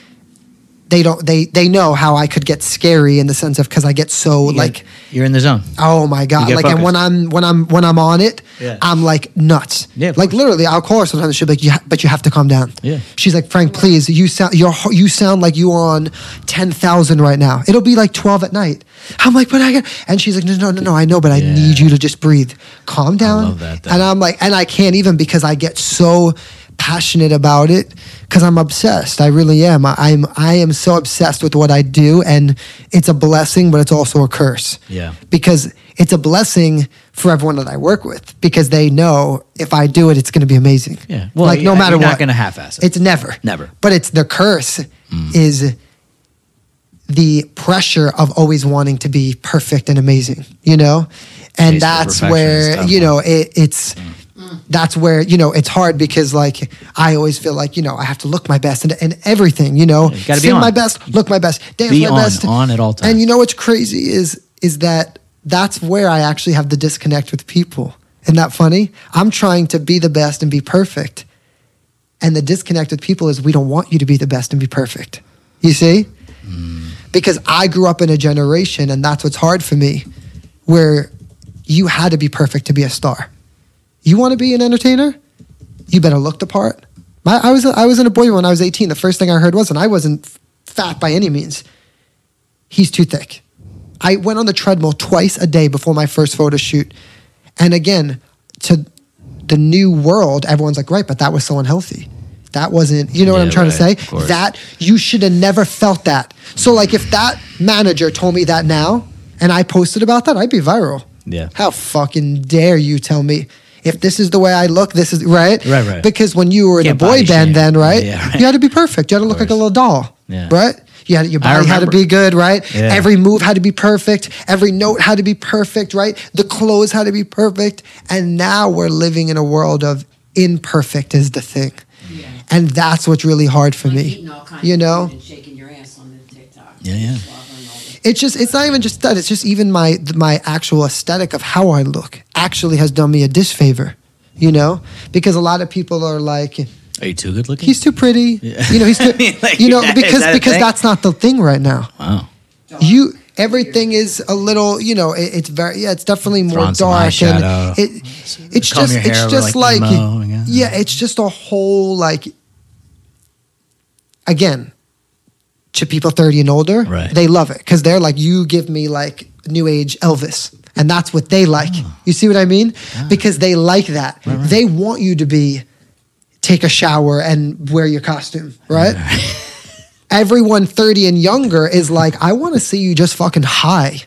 they don't they they know how I could get scary in the sense of because I get so You like get- you're in the zone. oh my god get like and when. I'm when I'm when I'm on it Yeah. I'm like nuts Yeah, like course. literally I'll call her sometimes she'll be like you ha- but you have to calm down Yeah. she's like Frank please you sound you're you sound like you on ten thousand right now it'll be like twelve at night I'm like but I got and she's like no no no no I know but I Yeah. need you to just breathe calm down love that, and I'm like and I can't even because I get so passionate about it because I'm obsessed. I really am. I, I'm I am so obsessed with what I do, and it's a blessing, but it's also a curse. Yeah. Because it's a blessing for everyone that I work with because they know if I do it, it's going to be amazing. Yeah. Well, like no matter you're what, not gonna half-ass it. It's never, Never. But it's the curse Mm. is the pressure of always wanting to be perfect and amazing, you know? And for that's where, you know, it, it's, that's where, you know, it's hard because like I always feel like, you know, I have to look my best and, and everything, you know, you sing my best, look my best, dance Be my on, best. on at all times. And you know what's crazy is, is that that's where I actually have the disconnect with people. Isn't that funny? I'm trying to be the best and be perfect. And the disconnect with people is we don't want you to be the best and be perfect. You see? Because I grew up in a generation, and that's what's hard for me, where you had to be perfect to be a star. You want to be an entertainer? You better look the part. My, I was I was in a boy when I was 18. The first thing I heard was, and I wasn't fat by any means. He's too thick. I went on the treadmill twice a day before my first photo shoot. And again, to the new world, everyone's like, right, but that was so unhealthy. That wasn't, you know what Yeah, I'm trying right, to say? That you should have never felt that. So, like, if that manager told me that now and I posted about that, I'd be viral. Yeah. How fucking dare you tell me if this is the way I look, this is right? Right, right. Because when you were in Can't a boy band, shame. then, right? Yeah, right. You had to be perfect. You had to look like a little doll. Yeah. Right? You had, your body had to be good, right? Yeah. Every move had to be perfect. Every note had to be perfect, right? The clothes had to be perfect. And now we're living in a world of imperfect is the thing. Yeah. And that's what's really hard for Like me. all kinds You know? food and shaking your ass on the TikTok. Yeah, yeah. Slobbering all the- It's just it's not even just that. It's just even my my actual aesthetic of how I look actually has done me a disfavor. You know? Because a lot of people are like Are you too good looking? he's too pretty. [laughs] Yeah. You know, he's too, [laughs] like, you know is because that because thing? that's not the thing right now. wow. You everything is a little, you know, it, it's very yeah, it's definitely more dark and eyeshadow. it it's just it's just like like, emo, yeah. yeah, it's just a whole like again to people 30 and older, Right. they love it because they're like, you give me like new age Elvis. And that's what they like. Oh. You see what I mean? Because they like that. They want you to be take a shower and wear your costume, right? [laughs] Everyone 30 and younger is like, I want to see you just fucking high.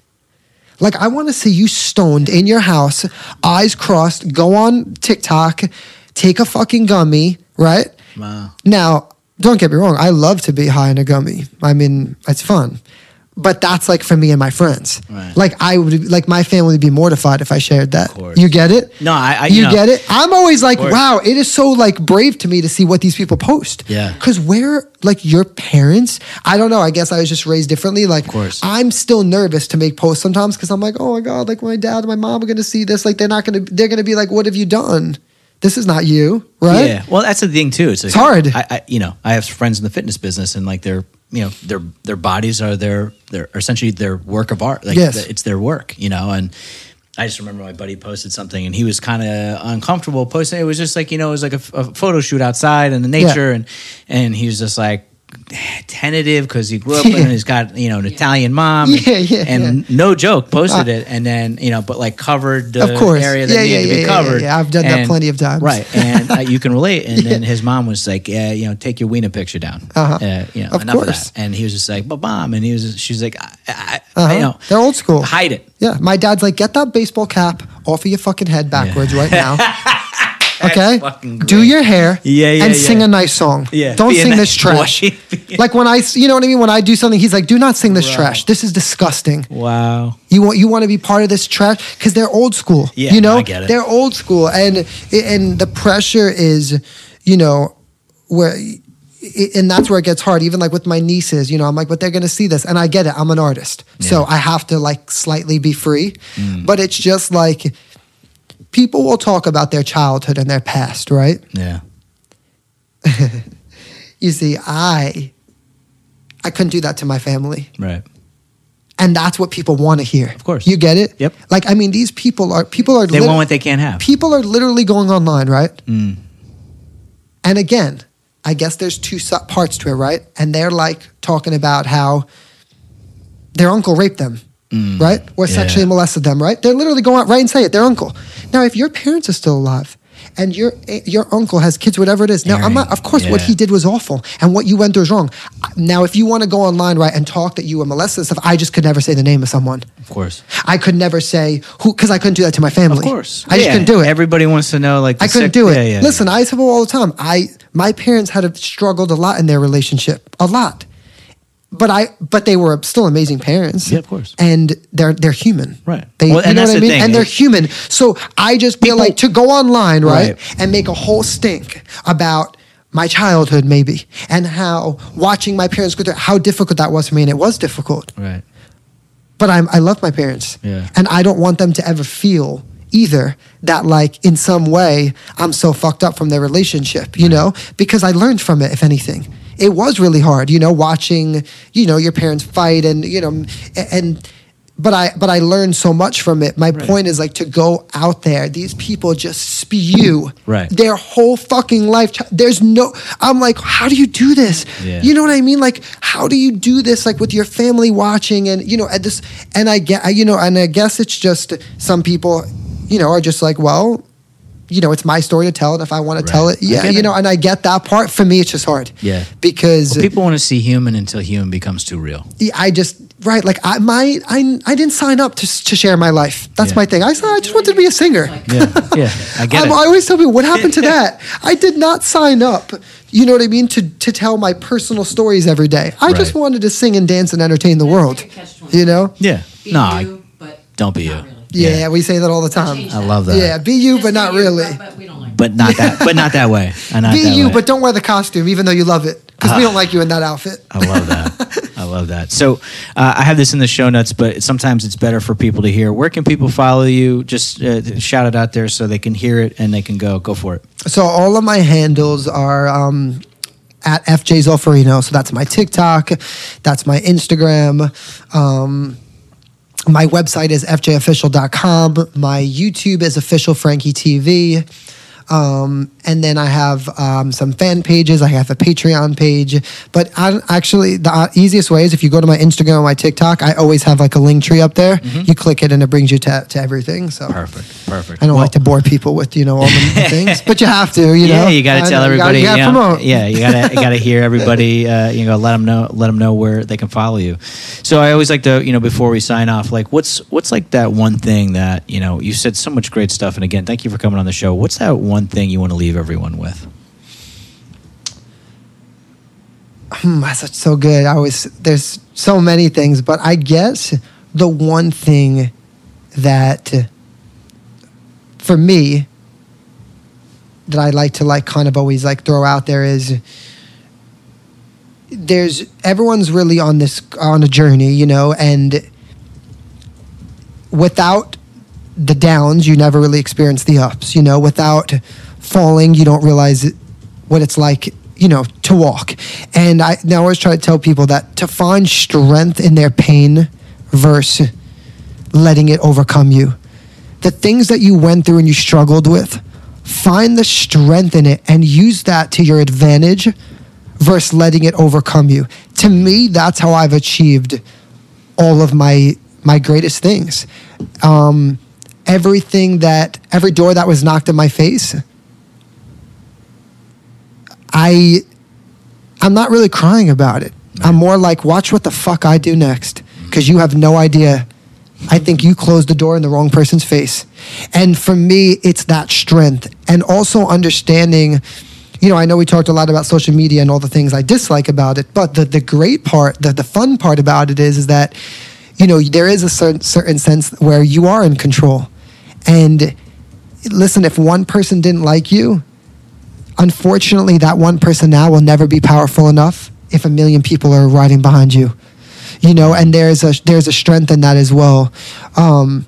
Like, I want to see you stoned in your house, eyes crossed, go on TikTok, take a fucking gummy, right? Wow. Now, don't get me wrong. I love to be high in a gummy. I mean, it's fun. But that's like for me and my friends. Right. Like I would, like my family would be mortified if I shared that. You get it? No, I- I- you you know- get it. I'm always like, wow, it is so like brave to me to see what these people post. Yeah. Because where like your parents, I don't know. I guess I was just raised differently. Like, course. I'm still nervous to make posts sometimes because I'm like, oh my god, like my dad and my mom are gonna see this. Like they're not gonna, they're gonna be like, what have you done? This is not you, right? Yeah. Well, that's the thing too. It's, like, It's hard. I, I, you know, I have friends in the fitness business, and like their, you know, their their bodies are their, their essentially their work of art. Like Yes. it's their work, you know. And I just remember my buddy posted something, and he was kind of uncomfortable posting. It was just like you know, it was like a, a photo shoot outside in the nature, and and he was just like tentative because he grew up [laughs] Yeah. and he's got you know an Italian mom. and- [laughs] Yeah, yeah, And yeah. no joke, posted Uh, it, and then you know, but like covered the Of course. area that Yeah, needed yeah, to be yeah, yeah, covered. yeah. I've done that plenty of times. Right, and uh, you can relate. And then [laughs] his mom was like, "Yeah, you know, take your wiener picture down. Uh-huh. Uh, you know, Of enough of course. that." And he was just like, "But mom," and he was, she's like, I, I, Uh-huh. you know, They're old school. hide it." Yeah, my dad's like, get that baseball cap off of your fucking head backwards right now. Okay, do your hair, Yeah, yeah, and yeah. sing a nice song. Yeah, don't be sing this trash. like [laughs] when like when I, s- you know what I mean. When I do something, he's like, do not sing this Right. trash. This is disgusting. Wow. You want you want to be part of this trash because they're old school. Yeah, you know I get it. they're old school, and and the pressure is, you know, where. And that's where it gets hard. Even like with my nieces, you know, I'm like, but they're gonna see this, and I get it. I'm an artist, so I have to like slightly be free. Mm. But it's just like people will talk about their childhood and their past, right? Yeah. [laughs] You see, I I couldn't do that to my family. Right. And that's what people want to hear. Of course. You get it? Yep. Like I mean these people are people are They lit- want what they can't have. people are literally going online, right? Mm. And again, I guess there's two parts to it, right? And they're like talking about how their uncle raped them, Mm. right? Or Yeah. sexually molested them, right? They're literally going out right and say it, their uncle. Now, if your parents are still alive and your your uncle has kids, whatever it is, now I'm not. Of course, what he did was awful, and what you went through is wrong. Now, if you want to go online, right, and talk that you were molested and stuff, I just could never say the name of someone. Of course. I could never say who because I couldn't do that to my family. Of course. I just Yeah, couldn't do it. Everybody wants to know like the I couldn't sec- do it. Yeah, yeah, Listen, I tell people all the time. I my parents had struggled a lot in their relationship, a lot. But I but they were still amazing parents. Yeah, of course. And they're they're human. Right. They Well, you and know that's what I mean? thing. And they're human. So I just feel People- like to go online, right, Right. and make a whole stink about my childhood maybe and how watching my parents go through how difficult that was for me and it was difficult Right. but I'm, I love my parents. Yeah. And I don't want them to ever feel either that, like, in some way, I'm so fucked up from their relationship, you know? Because I learned from it, if anything. It was really hard, you know, watching, you know, your parents fight and, you know, and, but I, but I learned so much from it. My Right. point is like to go out there. These people just spew Right. their whole fucking life. There's no. I'm like, how do you do this? Yeah. You know what I mean? Like, how do you do this? Like with your family watching, and you know, at this, and I get, you know, and I guess it's just some people, you know, are just like, well, you know, it's my story to tell, and if I want to tell it, yeah, you know, and I get that part. For me, it's just hard. Yeah. because Well, people want to see human until human becomes too real. I just right, like I my I I didn't sign up to to share my life. That's Yeah. my thing. I I just wanted to be a singer. Yeah. Yeah. I get [laughs] it. I always tell people, what happened to [laughs] that? I did not sign up. You know what I mean? To to tell my personal stories every day. I just wanted to sing and dance and entertain the world. like a catch-22. You know? yeah. Be No, I, you, but don't be you. really. Yeah, Yeah. we say that all the time. I love that. Yeah, be you, Just but not you, really. But, but we don't like But not that. But not that way. And [laughs] not Be that you, way. but don't wear the costume, even though you love it, because we Ah. don't like you in that outfit. I love that. [laughs] I love that. So uh, I have this in the show notes, but sometimes it's better for people to hear. Where can people follow you? Just uh, shout it out there so they can hear it and they can go. Go for it. So all of my handles are um, at FJ Zolfarino. So that's my TikTok, that's my Instagram. Um, my website is fjofficial.com. My YouTube is official Frankie TV. Um, and then I have um, some fan pages. I have a Patreon page. But I, actually, the uh, easiest way is if you go to my Instagram or my TikTok, I always have like a link tree up there. You click it and it brings you to, to everything. So Perfect. Perfect. I don't Well, like to bore people with you know all the [laughs] things, but you have to. You know, yeah, you got to tell know, you gotta- everybody. You got to you know, promote. yeah, you got to you got to hear [laughs] everybody. Uh, you know, let them know let them know where they can follow you. So I always like to you know before we sign off, like what's what's like that one thing that you know you said so much great stuff, and again, thank you for coming on the show. What's that one thing you want to leave everyone with? Hmm, that's so good. I always there's so many things, but I guess the one thing that for me that I like to like kind of always like throw out there is there's everyone's really on this on a journey, you know, and without the downs, you never really experience the ups, you know, without falling, you don't realize what it's like, you know, to walk. And I now always try to tell people that to find strength in their pain versus letting it overcome you. The things that you went through and you struggled with, find the strength in it and use that to your advantage versus letting it overcome you. To me, that's how I've achieved all of my my greatest things. Um, everything that every door that was knocked in my face, I I'm not really crying about it. I'm more like, watch what the fuck I do next, because you have no idea. I think you closed the door in the wrong person's face, and for me, it's that strength, and also understanding. You know, I know we talked a lot about social media and all the things I dislike about it, but the the great part, the the fun part about it is, is that you know there is a certain certain sense where you are in control, and listen, if one person didn't like you, unfortunately, that one person now will never be powerful enough if a million people are riding behind you. You know, and there's a there's a strength in that as well. Um,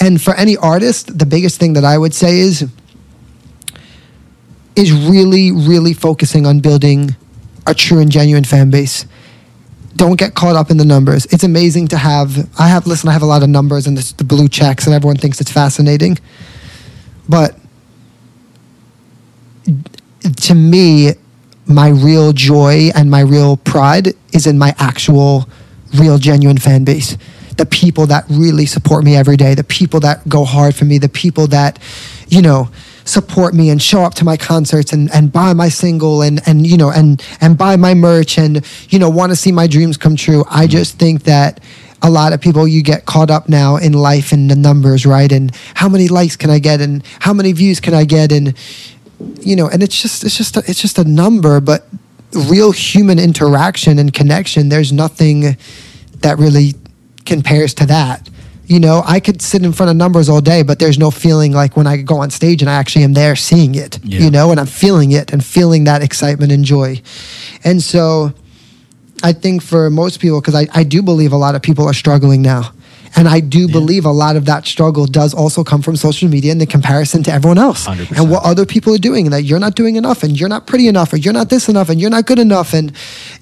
and for any artist, the biggest thing that I would say is is really, really focusing on building a true and genuine fan base. Don't get caught up in the numbers. It's amazing to have. I have listen. I have a lot of numbers and this, the blue checks, and everyone thinks it's fascinating. But to me, my real joy and my real pride is in my actual, real, genuine fan base. The people that really support me every day, the people that go hard for me, the people that, you know, support me and show up to my concerts and, and buy my single and, and you know and and buy my merch and you know want to see my dreams come true. I mm-hmm. just think that a lot of people you get caught up now in life and the numbers, right? And how many likes can I get and how many views can I get and you know, and it's just it's just a, it's just a number, but real human interaction and connection, there's nothing that really compares to that. You know, I could sit in front of numbers all day, but there's no feeling like when I go on stage and I actually am there seeing it, Yeah. you know, and I'm feeling it and feeling that excitement and joy. And so I think for most people, because I, I do believe a lot of people are struggling now. And I do believe a lot of that struggle does also come from social media and the comparison to everyone else 100%. and what other people are doing, and that you're not doing enough, and you're not pretty enough, or you're not this enough, and you're not good enough. And,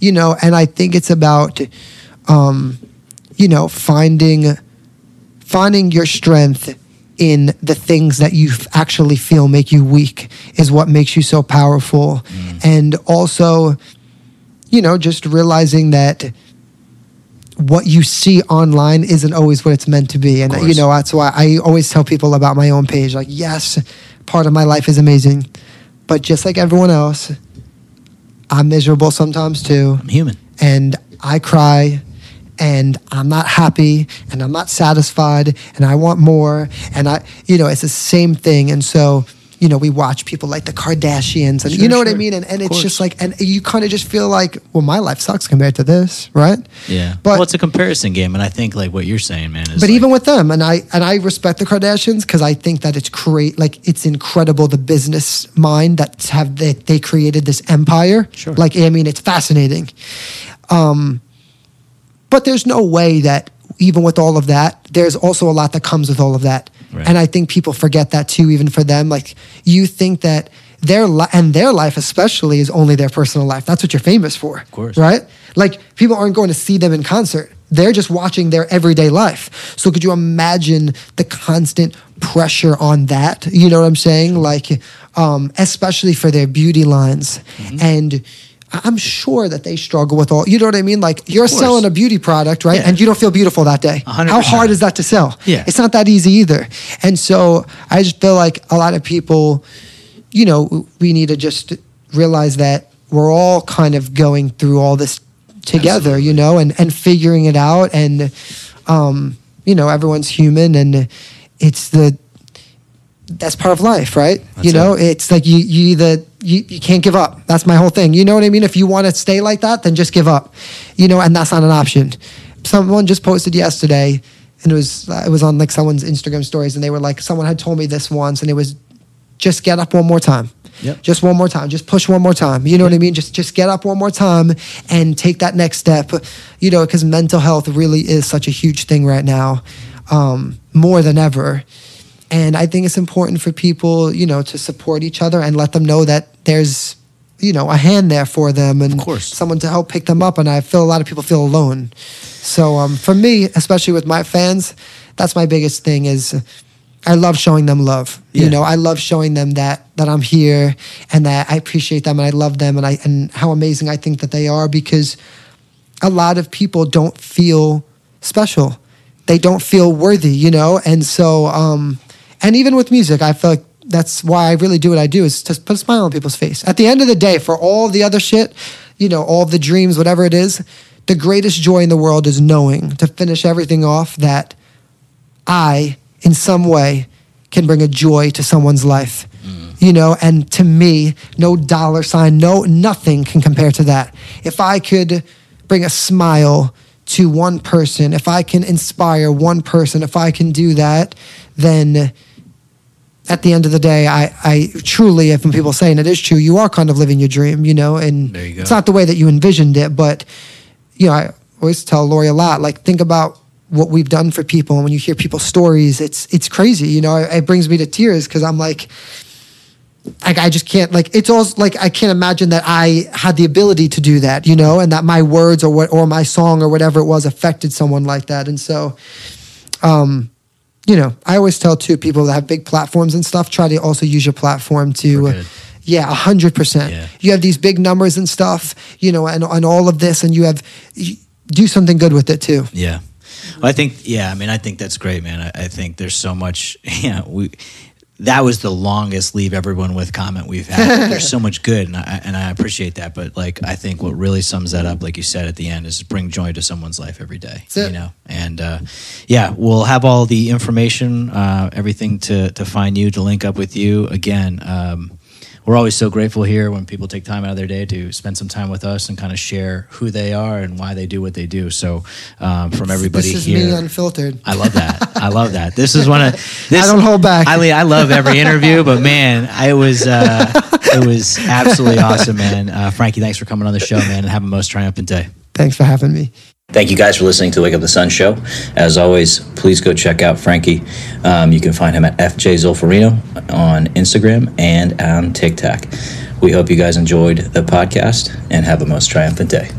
you know, and I think it's about, um, you know, finding finding your strength in the things that you actually feel make you weak is what makes you so powerful. Mm. And also, you know, just realizing that what you see online isn't always what it's meant to be. And, you know, that's why I always tell people about my own page like, yes, part of my life is amazing. But just like everyone else, I'm miserable sometimes too I'm human. and I cry and I'm not happy and I'm not satisfied and I want more and I you know it's the same thing. And so you know we watch people like the Kardashians and you Sure, know what I mean? And, and it's just like and you kind of just feel like well my life sucks compared to this right? Yeah. But- well, it's a comparison game, and I think like what you're saying, man, is but like- even with them and I and I respect the Kardashians because I think that it's great like it's incredible the business mind that have they, they created this empire. Sure. like I mean it's fascinating. Um but there's no way that even with all of that there's also a lot that comes with all of that. Right. and I think people forget that too even for them. Like you think that their li- and their life especially is only their personal life. That's what you're famous for. Of course. right? Like people aren't going to see them in concert. They're just watching their everyday life. So could you imagine the constant pressure on that? You know what i'm saying? Like um, especially for their beauty lines. Mm-hmm. and i'm sure that they struggle with all you know what i mean like you're selling a beauty product right Yeah. and you don't feel beautiful that day A hundred how hard is that to sell Yeah. it's not that easy either and so i just feel like a lot of people you know, we need to just realize that we're all kind of going through all this together, you know, and, and figuring it out. And, um, you know, everyone's human and it's the, that's part of life, right? That's you know, it. it's like you, you either, you, you can't give up. That's my whole thing. You know what I mean? If you want to stay like that, then just give up, you know, and that's not an option. Someone just posted yesterday and it was, it was on like someone's Instagram stories and they were like, someone had told me this once and it was just get up one more time. Yep. Just one more time. Just push one more time. You know what I mean? Just just get up one more time and take that next step. You know, because mental health really is such a huge thing right now, um, more than ever. And I think it's important for people, you know, to support each other and let them know that there's, you know, a hand there for them and someone to help pick them up. And I feel a lot of people feel alone. So um, for me, especially with my fans, that's my biggest thing is I love showing them love. You know, I love showing them that that I'm here and that I appreciate them and I love them and I and how amazing I think that they are because a lot of people don't feel special. They don't feel worthy, you know? And so um and even with music, I feel like that's why I really do what I do is to put a smile on people's face. At the end of the day, for all the other shit, you know, all the dreams, whatever it is, the greatest joy in the world is knowing to finish everything off that I, in some way, can bring a joy to someone's life. Mm. You know, and to me, no dollar sign, no nothing can compare to that. If I could bring a smile to one person, if I can inspire one person, if I can do that, then at the end of the day, I, I truly, if people saying it is true, you are kind of living your dream, you know, and you it's not the way that you envisioned it, but you know, I always tell Lori a lot, like think about what we've done for people. And when you hear people's stories, it's it's crazy. You know, it, it brings me to tears because I'm like, like I just can't like it's all like I can't imagine that I had the ability to do that, you know, and that my words or what or my song or whatever it was affected someone like that. And so, um, you know, I always tell too people that have big platforms and stuff, try to also use your platform to. Uh, yeah, a hundred percent. Yeah. You have these big numbers and stuff, you know, and, and all of this, and you have you do something good with it too. Yeah. Well, I think, yeah, I mean, I think that's great, man. I, I think there's so much, [laughs] yeah, we, that was the longest leave everyone with comment we've had. [laughs] There's so much good, and I, and I appreciate that. But like, I think what really sums that up, like you said at the end, is bring joy to someone's life every day. That's it. You know, and uh, yeah, we'll have all the information, uh, everything to to find you, to link up with you. Again, um, we're always so grateful here when people take time out of their day to spend some time with us and kind of share who they are and why they do what they do. So, um, from everybody this is here, me unfiltered. I love that. I love that. This is one of [laughs] this. I don't hold back. I, I love every interview, but man, I was uh, it was absolutely awesome, man. Uh, Frankie, thanks for coming on the show, man, and have a most triumphant day. Thanks for having me. Thank you guys for listening to Wake Up the Sun show. As always, please go check out Frankie. Um, you can find him at FJ Zolfarino on Instagram and on TikTok. We hope you guys enjoyed the podcast and have a most triumphant day.